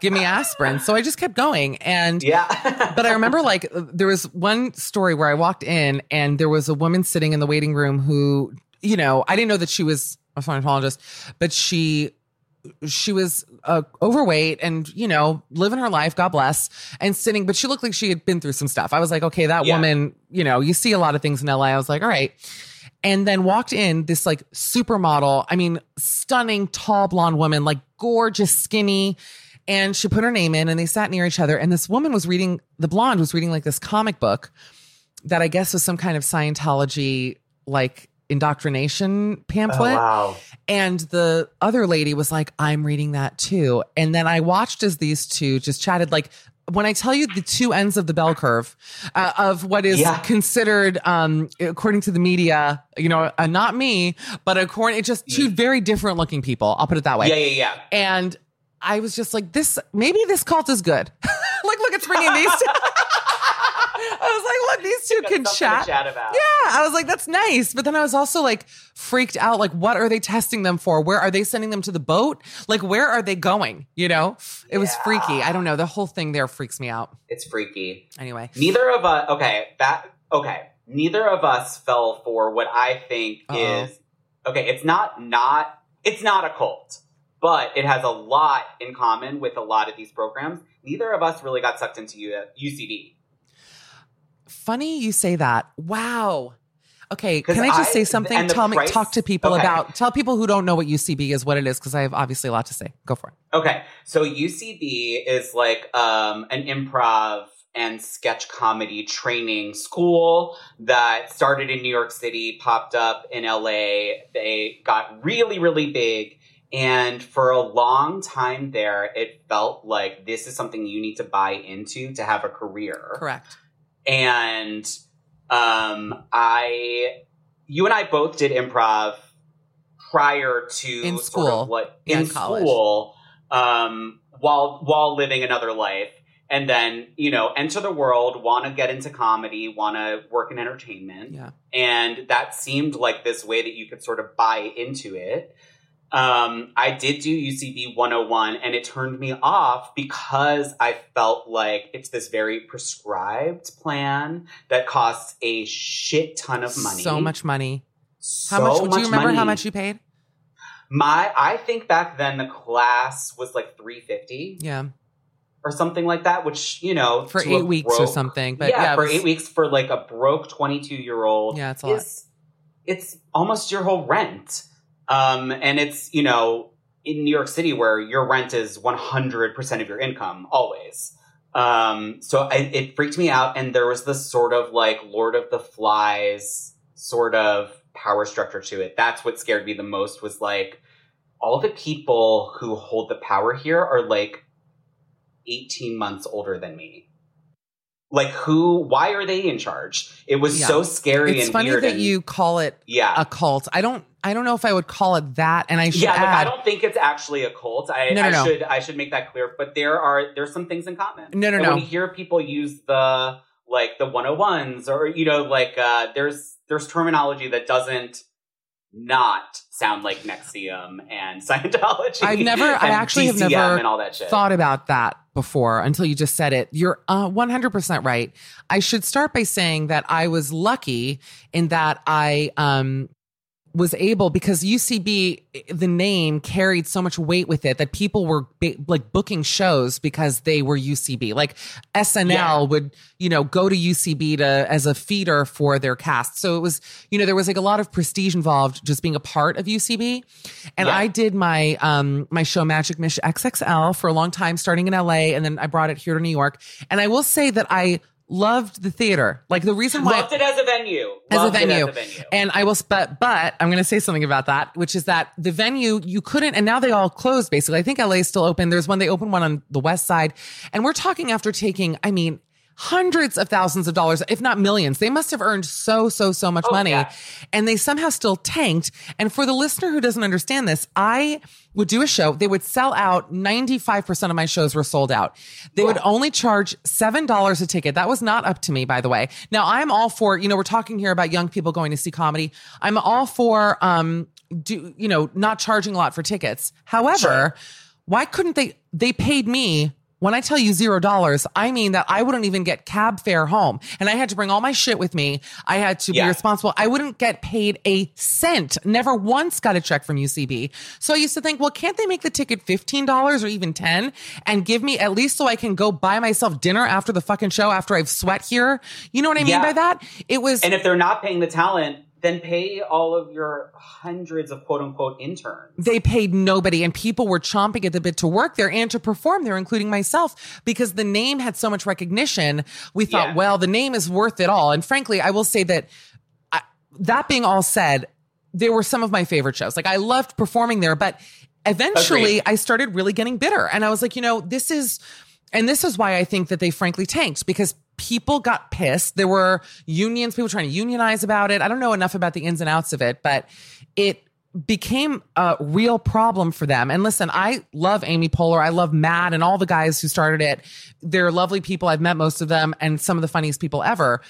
give me aspirin. So I just kept going. And yeah, but I remember like there was one story where I walked in and there was a woman sitting in the waiting room who, you know, I didn't know that she was a Scientologist, but she she was uh, overweight and you know living her life god bless and sitting but she looked like she had been through some stuff. I was like okay that Yeah. woman you know you see a lot of things in la i was like all right. And then walked in this like supermodel i mean stunning tall blonde woman like gorgeous skinny and she put her name in and they sat near each other and this woman was reading the blonde was reading like this comic book that i guess was some kind of scientology like indoctrination pamphlet Oh, wow. and the other lady was like, I'm reading that too. And then I watched as these two just chatted like, when I tell you the two ends of the bell curve uh, of what is Yeah. considered, um, according to the media, you know, uh, not me, but according, it's just two very different looking people. I'll put it that way. Yeah, yeah, yeah. And I was just like, this, maybe this cult is good. like, look, it's bringing these two. I was like, look, these two can chat. chat about. Yeah, I was like, that's nice. But then I was also like freaked out. Like, what are they testing them for? Where are they sending them to the boat? Like, where are they going? You know, it was freaky. I don't know. The whole thing there freaks me out. It's freaky. Anyway, Neither of us. Okay, that. Okay, neither of us fell for what I think Uh-oh. is. Okay, it's not not. It's not a cult, but it has a lot in common with a lot of these programs. Neither of us really got sucked into U- UCB. funny you say that. Wow. Okay, can I just I- say something? Tell me, talk to people okay. about. Tell people who don't know what UCB is, what it is, because I have obviously a lot to say. Go for it. Okay, so UCB is like um, an improv and sketch comedy training school that started in New York City, popped up in LA. They got really, really big. And for a long time there, it felt like this is something you need to buy into to have a career Correct. and um i you and i both did improv prior to In sort school. of what in in college. school um while while living another life and then you know enter the world, want to get into comedy, want to work in entertainment, Yeah. and that seemed like this way that you could sort of buy into it. Um, I did do UCB 101 and it turned me off because I felt like it's this very prescribed plan that costs a shit ton of money. So much money. How So much? Do you remember how much you paid? My, I think back then the class was like 350 Yeah. or something like that, which, you know, For eight weeks or something. But yeah, yeah, for was- eight weeks for like a broke 22 year old. Yeah, it's a lot. It's almost your whole rent. Um, and it's, you know, in New York City where your rent is 100% of your income always. Um, so I, it freaked me out. And there was this sort of like Lord of the Flies sort of power structure to it. That's what scared me the most was like all the people who hold the power here are like 18 months older than me. Like who, why are they in charge? It was Yeah. so scary It's and funny weird that and- you call it yeah. a cult. I don't. I don't know if I would call it that. And I should yeah, look, I don't think it's actually a cult. I, No, no, I no. should I should make that clear. But there are there's some things in common. No, no, and no. When you hear people use the like the 101s or you know like uh there's there's terminology that doesn't not sound like NXIVM and Scientology. I've never. I actually have DCM never and all that shit. thought about that before until you just said it. You're uh, 100% right. I should start by saying that I was lucky in that I um was able because UCB the name carried so much weight with it that people were ba- like booking shows because they were UCB. Like SNL Yeah. would, you know, go to UCB to as a feeder for their cast. So it was, you know, there was like a lot of prestige involved just being a part of UCB. And Yeah. I did my um my show Magic Mish XXL for a long time starting in LA and then I brought it here to New York. And I will say that I loved the theater. Like the reason why Loved it as a venue. as a venue. as a venue. And I will, but, but I'm going to say something about that, which is that the venue, you couldn't, and now they all closed basically. I think LA is still open. There's one, they opened one on the west side. And we're talking after taking, I mean, hundreds of thousands of dollars, if not millions. They must have earned so, so, so much Oh, money. yeah. And they somehow still tanked. And for the listener who doesn't understand this, I would do a show. They would sell out. 95% of my shows were sold out. They would only charge $7 a ticket. That was not up to me, by the way. Now I'm all for, you know, we're talking here about young people going to see comedy. I'm all for, um, do, you know, not charging a lot for tickets. However, why couldn't they, they paid me when I tell you zero dollars, I mean that I wouldn't even get cab fare home. And I had to bring all my shit with me. I had to Yeah. be responsible. I wouldn't get paid a cent. Never once got a check from UCB. So I used to think, well, can't they make the ticket $15 or even 10 and give me at least so I can go buy myself dinner after the fucking show after I've sweat here? You know what I mean Yeah. by that? It was And if they're not paying the talent, then pay all of your hundreds of quote unquote interns. they paid nobody and people were chomping at the bit to work there and to perform there, including myself, because the name had so much recognition. We thought, Yeah. well, the name is worth it all. And frankly, I will say that I, that being all said, they were some of my favorite shows. Like I loved performing there, but eventually Agreed. I started really getting bitter and I was like, you know, this is, and this is why I think that they frankly tanked because people got pissed. There were unions, people trying to unionize about it. I don't know enough about the ins and outs of it, but it became a real problem for them. And listen, I love Amy Poehler. I love Matt and all the guys who started it. They're lovely people. I've met most of them and some of the funniest people ever.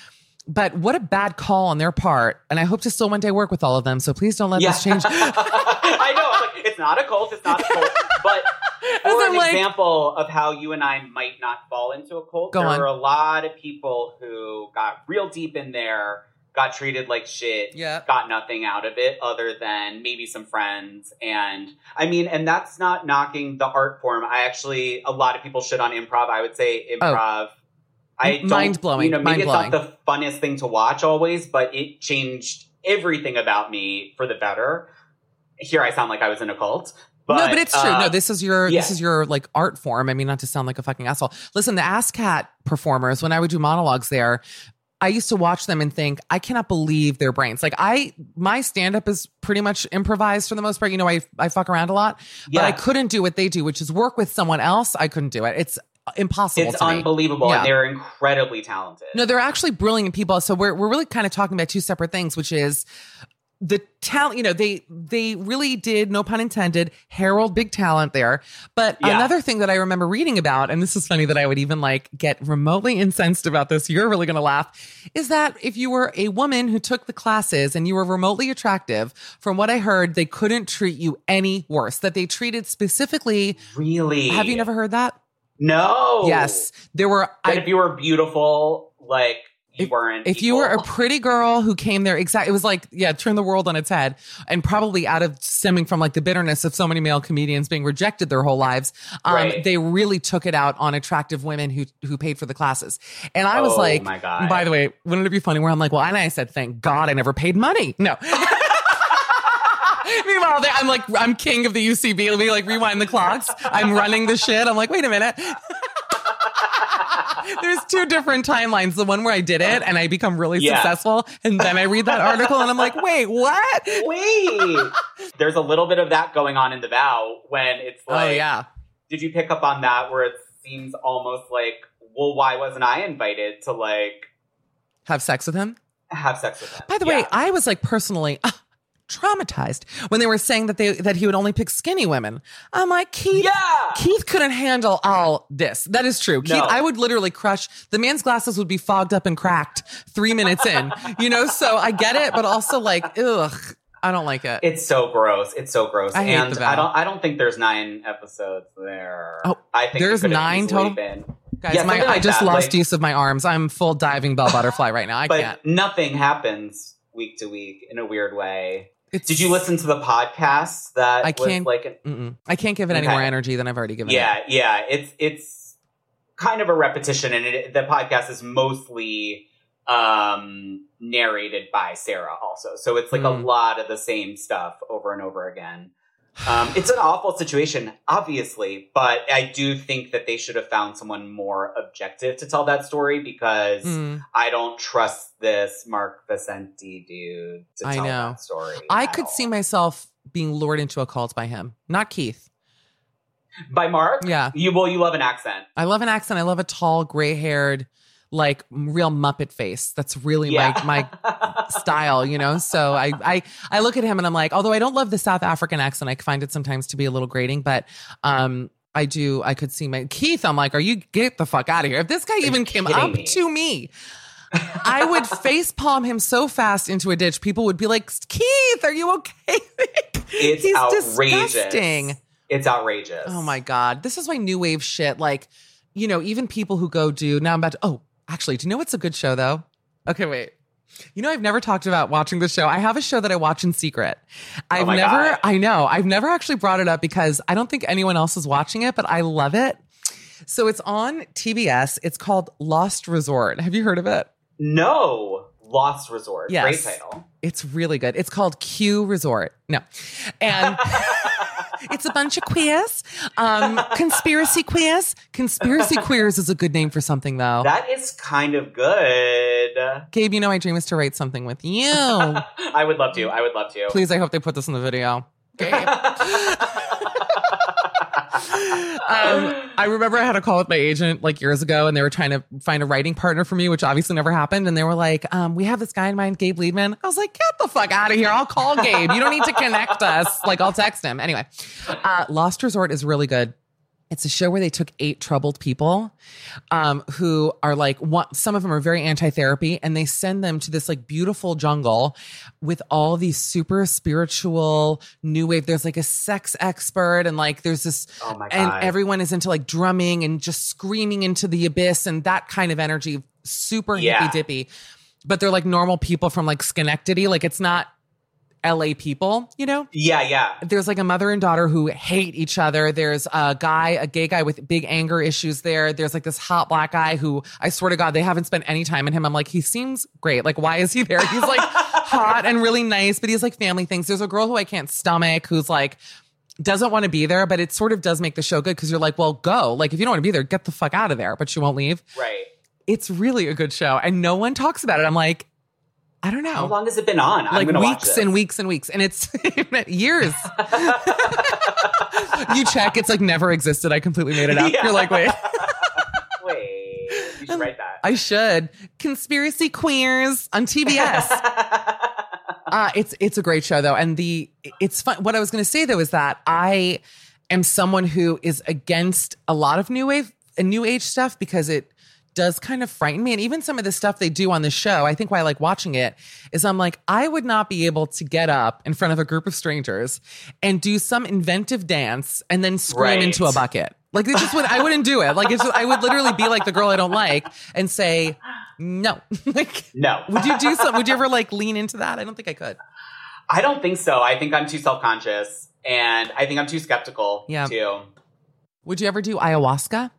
But what a bad call on their part. And I hope to still one day work with all of them. So please don't let Yeah. this change. I know. It's not a cult. It's not a cult. But for an like- example of how you and I might not fall into a cult, Go there on. were a lot of people who got real deep in there, got treated like shit, Yeah. got nothing out of it other than maybe some friends. And I mean, and that's not knocking the art form. I actually, a lot of people shit on improv. I would say oh. improv. I don't, Mind-blowing, You know, maybe it's not the funnest thing to watch always, but it changed everything about me for the better. Here I sound like I was in a cult. But, no, but it's true. uh, no, this is your yeah. this is your like art form. I mean, not to sound like a fucking asshole. Listen, the Ass Cat performers, when I would do monologues there, I used to watch them and think, I cannot believe their brains. Like I, my stand up is pretty much improvised for the most part. You know, I I fuck around a lot, but Yeah. I couldn't do what they do, which is work with someone else. I couldn't do it. It's impossible. it's unbelievable, Yeah. and they're incredibly talented. No, they're actually brilliant people. So we're we're really kind of talking about two separate things, which is the talent, you know, they they really did, no pun intended, herald big talent there. But Yeah. another thing that I remember reading about, and this is funny that I would even like get remotely incensed about this, you're really gonna laugh, is that if you were a woman who took the classes and you were remotely attractive, from what I heard, they couldn't treat you any worse. That they treated specifically Really? have you never heard that? No. Yes. There were That I if you were beautiful, like you If- weren't. if you were a pretty girl who came there exactly it was like yeah turn the world on its head and probably out of stemming from like the bitterness of so many male comedians being rejected their whole lives um, Right. they really took it out on attractive women who who paid for the classes and i was Oh, like my God. by the way wouldn't it be funny where i'm like well and i said thank god i never paid money no Meanwhile, they- I'm like, I'm king of the UCB. Let me like rewind the clocks. I'm running the shit. I'm like, wait a minute. There's two different timelines. The one where I did it and I become really Yeah. successful, and then I read that article and I'm like, wait, what? Wait. There's a little bit of that going on in the vow when it's like oh yeah, did you pick up on that where it seems almost like, well, why wasn't I invited to like have sex with him. have sex with him? By the way, I was like personally uh, traumatized when they were saying that they that he would only pick skinny women. I'm like, Keith, Yeah. Keith couldn't handle all this. That is true. Keith, No. I would literally crush the man's glasses would be fogged up and cracked three minutes in. You know, so I get it, but also like, ugh, I don't like it. It's so gross. It's so gross. I hate and. I don't I don't think there's nine episodes there. Oh, I think there's nine total? Been. Guys, Yeah, my, something I just that, lost like- use of my arms. I'm full diving bell butterfly right now. I but can't. nothing happens week to week in a weird way. It's, Did you listen to the podcast that I can't- like an I can't give it any more energy than I've already given it. yeah, yeah. It's it's kind of a repetition, and it, the podcast is mostly um, narrated by Sarah, also. So it's like a Mm. lot of the same stuff over and over again. Um, it's an awful situation, obviously, but I do think that they should have found someone more objective to tell that story because Mm. I don't trust this Mark Vicente dude to I tell know. that story. I could all. see myself being lured into a cult by him, not Keith. by Mark. Yeah. you well, you love an accent. I love an accent. I love a tall, gray haired, like real Muppet face. That's really Yeah. my my style, you know. So I I I look at him and I'm like, although I don't love the South African accent, I find it sometimes to be a little grating, but um. I do. I could see my Keith. I'm like, are you get the fuck out of here? If this guy even came up me? to me, I would face palm him so fast into a ditch. People would be like, Keith, are you okay? It's He's outrageous. disgusting. It's outrageous. Oh my God. This is why new wave shit, like, you know, even people who go do now I'm about to oh, actually, do you know what's a good show though? Okay, wait. You know, I've never talked about watching the show. I have a show that I watch in secret. Oh I've Oh never, God. I know, I've never actually brought it up because I don't think anyone else is watching it, but I love it. So it's on TBS. It's called Lost Resort. Have you heard of it? No, Lost Resort. Yes. Great title. It's really good. It's called Q Resort. No. And it's a bunch of queers. Um, conspiracy queers. Conspiracy queers is a good name for something though. That is kind of good. Gabe, you know my dream is to write something with you. I would love to. I would love to. Please, I hope they put this in the video. Gabe. Um, I remember I had a call with my agent like years ago, and they were trying to find a writing partner for me, which obviously never happened. And they were like, um, "We have this guy in mind, Gabe Liedman." I was like, "Get the fuck out of here! I'll call Gabe. You don't need to connect us. Like, I'll text him anyway." Uh, Lost Resort is really good. It's a show where they took eight troubled people, um, who are like one, some of them are very anti-therapy, and they send them to this like beautiful jungle with all these super spiritual new wave. There's like a sex expert, and like there's this, Oh and everyone is into like drumming and just screaming into the abyss and that kind of energy, super Yeah. hippy dippy. But they're like normal people from like Schenectady. Like it's not LA people, you know? yeah, yeah. there's like a mother and daughter who hate each other. There's a guy, a gay guy with big anger issues there. There's like this hot black guy who I swear to God, they haven't spent any time in him. I'm like, he seems great. Like, why is he there? He's like hot and really nice, but he's like family things. There's a girl who I can't stomach who's like, doesn't want to be there, but it sort of does make the show good because you're like, well, go. Like, if you don't want to be there, get the fuck out of there. But she won't leave. Right. It's really a good show. And no one talks about it. I'm like, I don't know How long has it been on? Like weeks and weeks and weeks and it's years you check it's like never existed i completely made it up Yeah. you're like wait Wait, you should write that. i should conspiracy queers on tbs uh, it's it's a great show though, and the it's fun. What I was going to say though is that I am someone who is against a lot of new wave and new age stuff because it does kind of frighten me. And even some of the stuff they do on the show, I think why I like watching it is I'm like, I would not be able to get up in front of a group of strangers and do some inventive dance and then scream Right. into a bucket. Like it just would I wouldn't do it. Like it's I would literally be like the girl I don't like and say no. like No. would you do some would you ever like lean into that? I don't think I could. I don't think so. I think I'm too self conscious and I think I'm too skeptical Yeah. too. Would you ever do ayahuasca?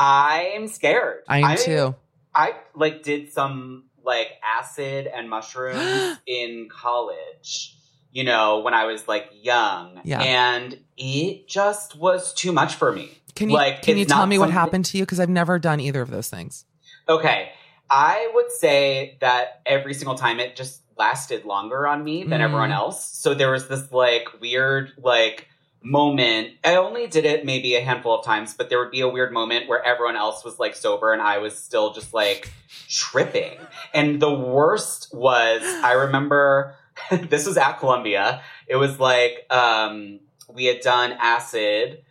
I'm scared. I am too. I like did some like acid and mushrooms in college, you know, when I was like young. Yeah. And it just was too much for me. Can you like, can you tell me what happened to you? Because I've never done either of those things. Okay. I would say that every single time it just lasted longer on me than Mm. everyone else. So there was this like weird like moment. I only did it maybe a handful of times, but there would be a weird moment where everyone else was like sober and I was still just like tripping. And the worst was I remember this was at Columbia. It was like um we had done acid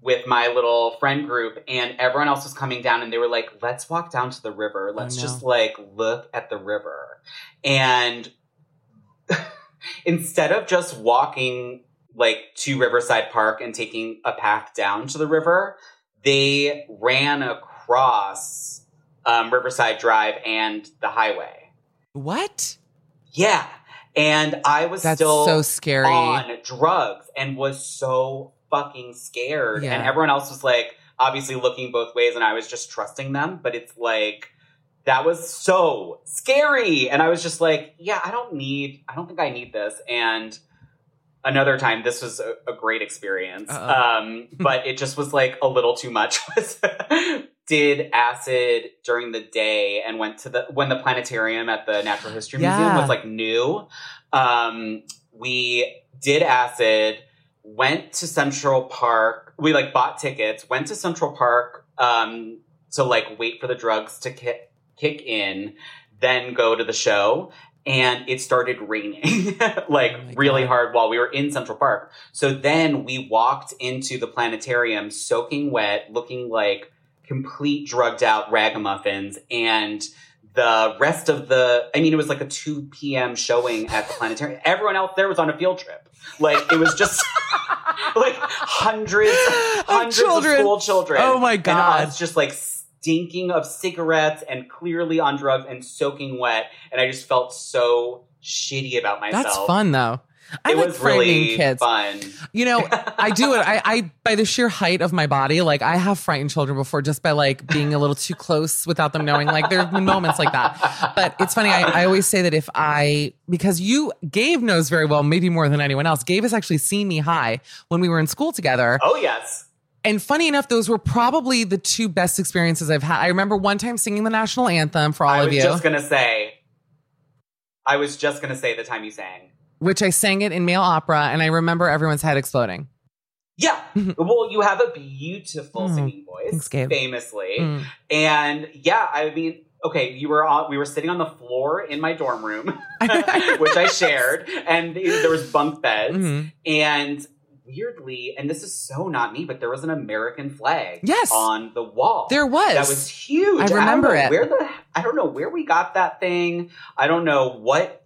with my little friend group and everyone else was coming down and they were like let's walk down to the river let's no. just like look at the river and instead of just walking like to riverside park and taking a path down to the river they ran across um, riverside drive and the highway What? yeah and i was That's still so scary. on drugs and was so fucking scared. Yeah. And everyone else was like obviously looking both ways and I was just trusting them. But it's like that was so scary. And I was just like, yeah, I don't need I don't think I need this. And another time this was a, a great experience. Um, but it just was like a little too much. Did acid during the day and went to the when the planetarium at the Natural History Museum was like new. Um, we did acid, went to Central Park. We like bought tickets, went to Central Park um, to like wait for the drugs to kick kick in, then go to the show. And it started raining like Oh really God. hard while we were in Central Park. So then we walked into the planetarium soaking wet, looking like complete drugged out ragamuffins. And the rest of the, I mean, it was like a 2 p.m. showing at the planetarium. Everyone else there was on a field trip. Like it was just like hundreds, hundreds of, children. school children. Oh my God. And us just like stinking of cigarettes and clearly on drugs and soaking wet. And I just felt so shitty about myself. That's fun though. I it like was frightening really kids. fun. You know, I do it. I, I by the sheer height of my body, like I have frightened children before just by like being a little too close without them knowing. Like there have been moments like that. But it's funny. I, I always say that if I because you Gabe knows very well, maybe more than anyone else. Gabe has actually seen me high when we were in school together. Oh yes. And funny enough, those were probably the two best experiences I've had. I remember one time singing the national anthem for all I of you. I was just gonna say. I was just gonna say the time you sang. which I sang it in male opera, and I remember everyone's head exploding. Yeah. well, you have a beautiful Mm. singing voice, Thanks, famously. Mm. And yeah, I mean, okay, you were on, we were sitting on the floor in my dorm room, which I shared, and there was bunk beds, Mhm. and weirdly, and this is so not me, but there was an American flag Yes. on the wall. There was. That was huge. I remember know it. Where the I don't know where we got that thing. I don't know what.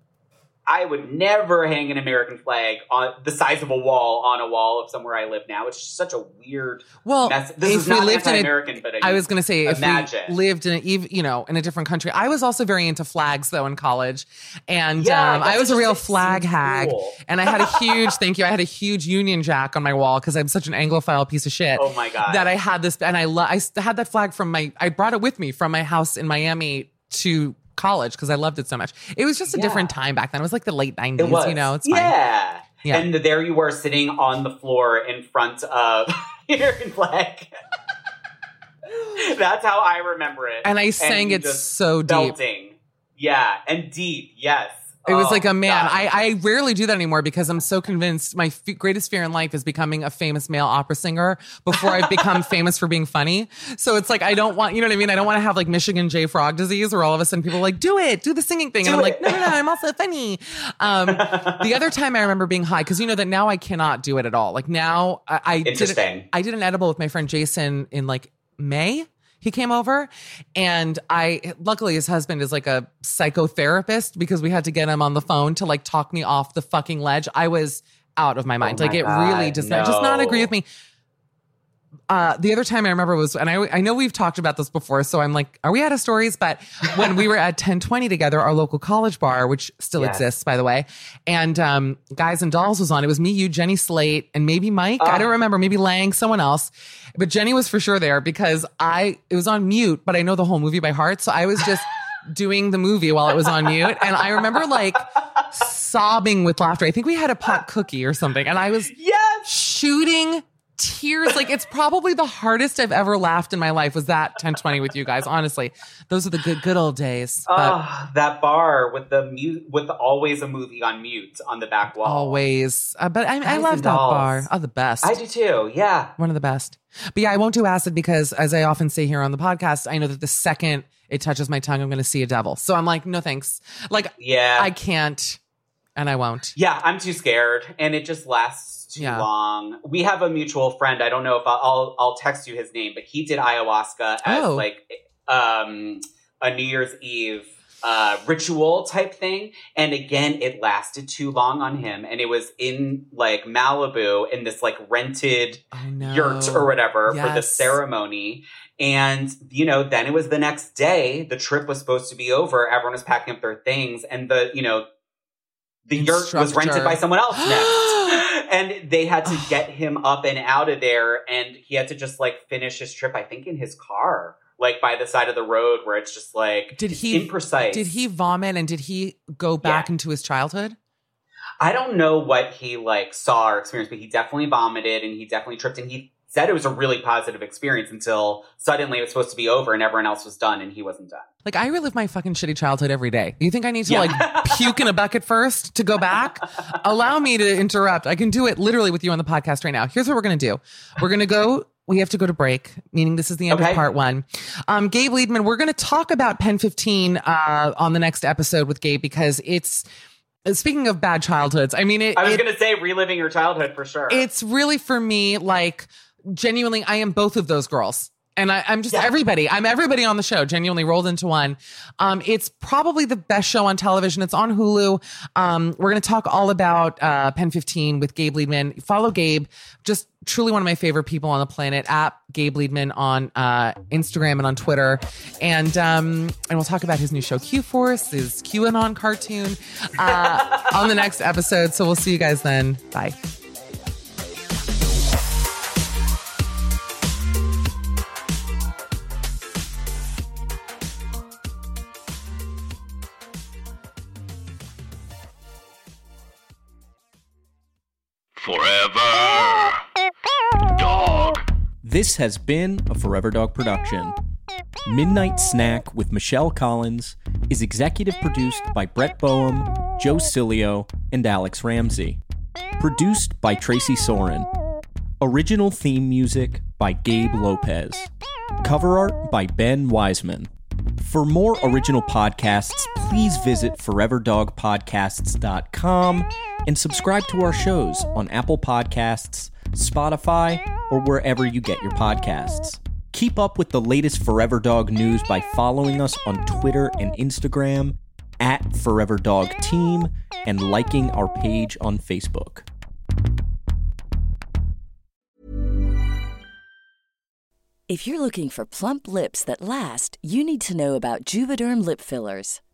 I would never hang an American flag on the size of a wall on a wall of somewhere I live now. It's just such a weird Well, mess. This if is we not lived in a but I was going to say if Imagine. we lived in a, you know in a different country. I was also very into flags though in college, and Yeah, um, I was a real flag hag, cool. and I had a huge thank you. I had a huge Union Jack on my wall because I'm such an Anglophile piece of shit. Oh my God. That I had this, and I lo- I had that flag from my. I brought it with me from my house in Miami to college because I loved it so much. It was just a Yeah. different time back then. It was like the late '90s. You know, it's fine. yeah. Yeah. And there you were sitting on the floor in front of American flag. That's how I remember it. And I sang you it so deep. belting. Yeah, and deep. Yes. It was Oh, like a man. God. I, I rarely do that anymore because I'm so convinced my f- greatest fear in life is becoming a famous male opera singer before I've become famous for being funny. So it's like I don't want, you know what I mean? I don't want to have like Michigan J Frog disease where all of a sudden people are like, do it, do the singing thing. and I'm like, no, no, no, I'm also funny. Um, the other time I remember being high because you know that now I cannot do it at all. Like now I, I did, Interesting. I did an edible with my friend Jason in like May. He came over and I luckily his husband is like a psychotherapist because we had to get him on the phone to like talk me off the fucking ledge. I was out of my mind. Oh like my it really God, does not just not agree with me. Uh, the other time I remember was, and I, I know we've talked about this before, so I'm like, are we out of stories? But when we were at 1020 together, our local college bar, which still exists, by the way, and um, Guys and Dolls was on. It was me, you, Jenny Slate, and maybe Mike. I Ah. don't remember, maybe Lang, someone else. But Jenny was for sure there because I, it was on mute, but I know the whole movie by heart. So I was just doing the movie while it was on mute. And I remember like sobbing with laughter. I think we had a pot cookie or something. And I was Yes. shooting tears. Like it's probably the hardest I've ever laughed in my life was that 1020 with you guys. Honestly, those are the good, good old days. But Ah, that bar with the mute, with always a movie on mute on the back wall. always, uh, but I, I love that dolls. bar. Oh, the best. I do too. Yeah. One of the best. But yeah, I won't do acid because, as I often say here on the podcast, I know that the second it touches my tongue, I'm going to see a devil. So I'm like, no thanks. Like, Yeah. I can't and I won't. Yeah, I'm too scared, and it just lasts too Yeah. long. We have a mutual friend. I don't know if I'll I'll, I'll text you his name, but he did ayahuasca as Oh. like um, a New Year's Eve uh, ritual type thing, and again, it lasted too long on him, and it was in like Malibu in this like rented yurt or whatever for the ceremony. And, you know, then it was the next day. The trip was supposed to be over. Everyone was packing up their things. And the, you know, the yurt was rented by someone else next. and they had to get him up and out of there. And he had to just like finish his trip, I think, in his car, like by the side of the road where it's just like Did he imprecise. Did he vomit and did he go back Yeah. into his childhood? I don't know what he like saw or experienced, but he definitely vomited and he definitely tripped and he said it was a really positive experience until suddenly it was supposed to be over and everyone else was done and he wasn't done. Like I relive my fucking shitty childhood every day. You think I need to Yeah. like puke in a bucket first to go back? Allow me to interrupt. I can do it literally with you on the podcast right now. Here's what we're gonna do. We're gonna go. We have to go to break, meaning this is the end Okay. of part one. Um, Gabe Liedman, we're going to talk about Pen 15 uh, on the next episode with Gabe because it's, speaking of bad childhoods, I mean, it, I was going to say reliving your childhood for sure. it's really for me like genuinely i am both of those girls. And I, i'm just Yeah. everybody. I'm everybody on the show genuinely rolled into one. Um, it's probably the best show on television. It's on hulu. Um, we're going to talk all about uh, pen 15 with gabe liedman. Follow gabe. Just truly one of my favorite people on the planet at gabe liedman on uh, instagram and on twitter. And um, and we'll talk about his new show q force his qanon cartoon uh, on the next episode. So we'll see you guys then. Bye Forever. Dog. This has been a Forever Dog production. Midnight Snack with Michelle Collins is executive produced by Brett Boehm, Joe Cilio, and Alex Ramsey. Produced by Tracy Soren. Original theme music by Gabe Lopez. Cover art by Ben Wiseman. For more original podcasts, please visit foreverdogpodcasts.com and subscribe to our shows on Apple Podcasts, Spotify, or wherever you get your podcasts. Keep up with the latest Forever Dog news by following us on Twitter and Instagram at Forever Dog Team and liking our page on Facebook. If you're looking for plump lips that last, you need to know about Juvederm lip fillers.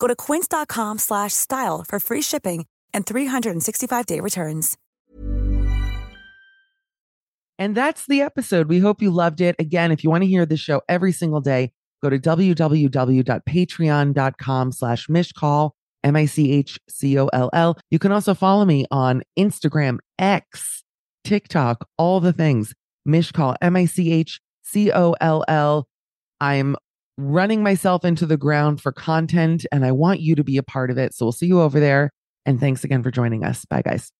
Go to quince.com/style for free shipping and 365-day returns. And that's the episode. We hope you loved it. Again, if you want to hear the show every single day, go to www.patreon.com slash Michcoll, M-I-C-H-C-O-L-L. You can also follow me on Instagram, X, TikTok, all the things. Michcoll, M-I-C-H-C-O-L-L. I'm running myself into the ground for content and I want you to be a part of it. So we'll see you over there. And thanks again for joining us. Bye, guys.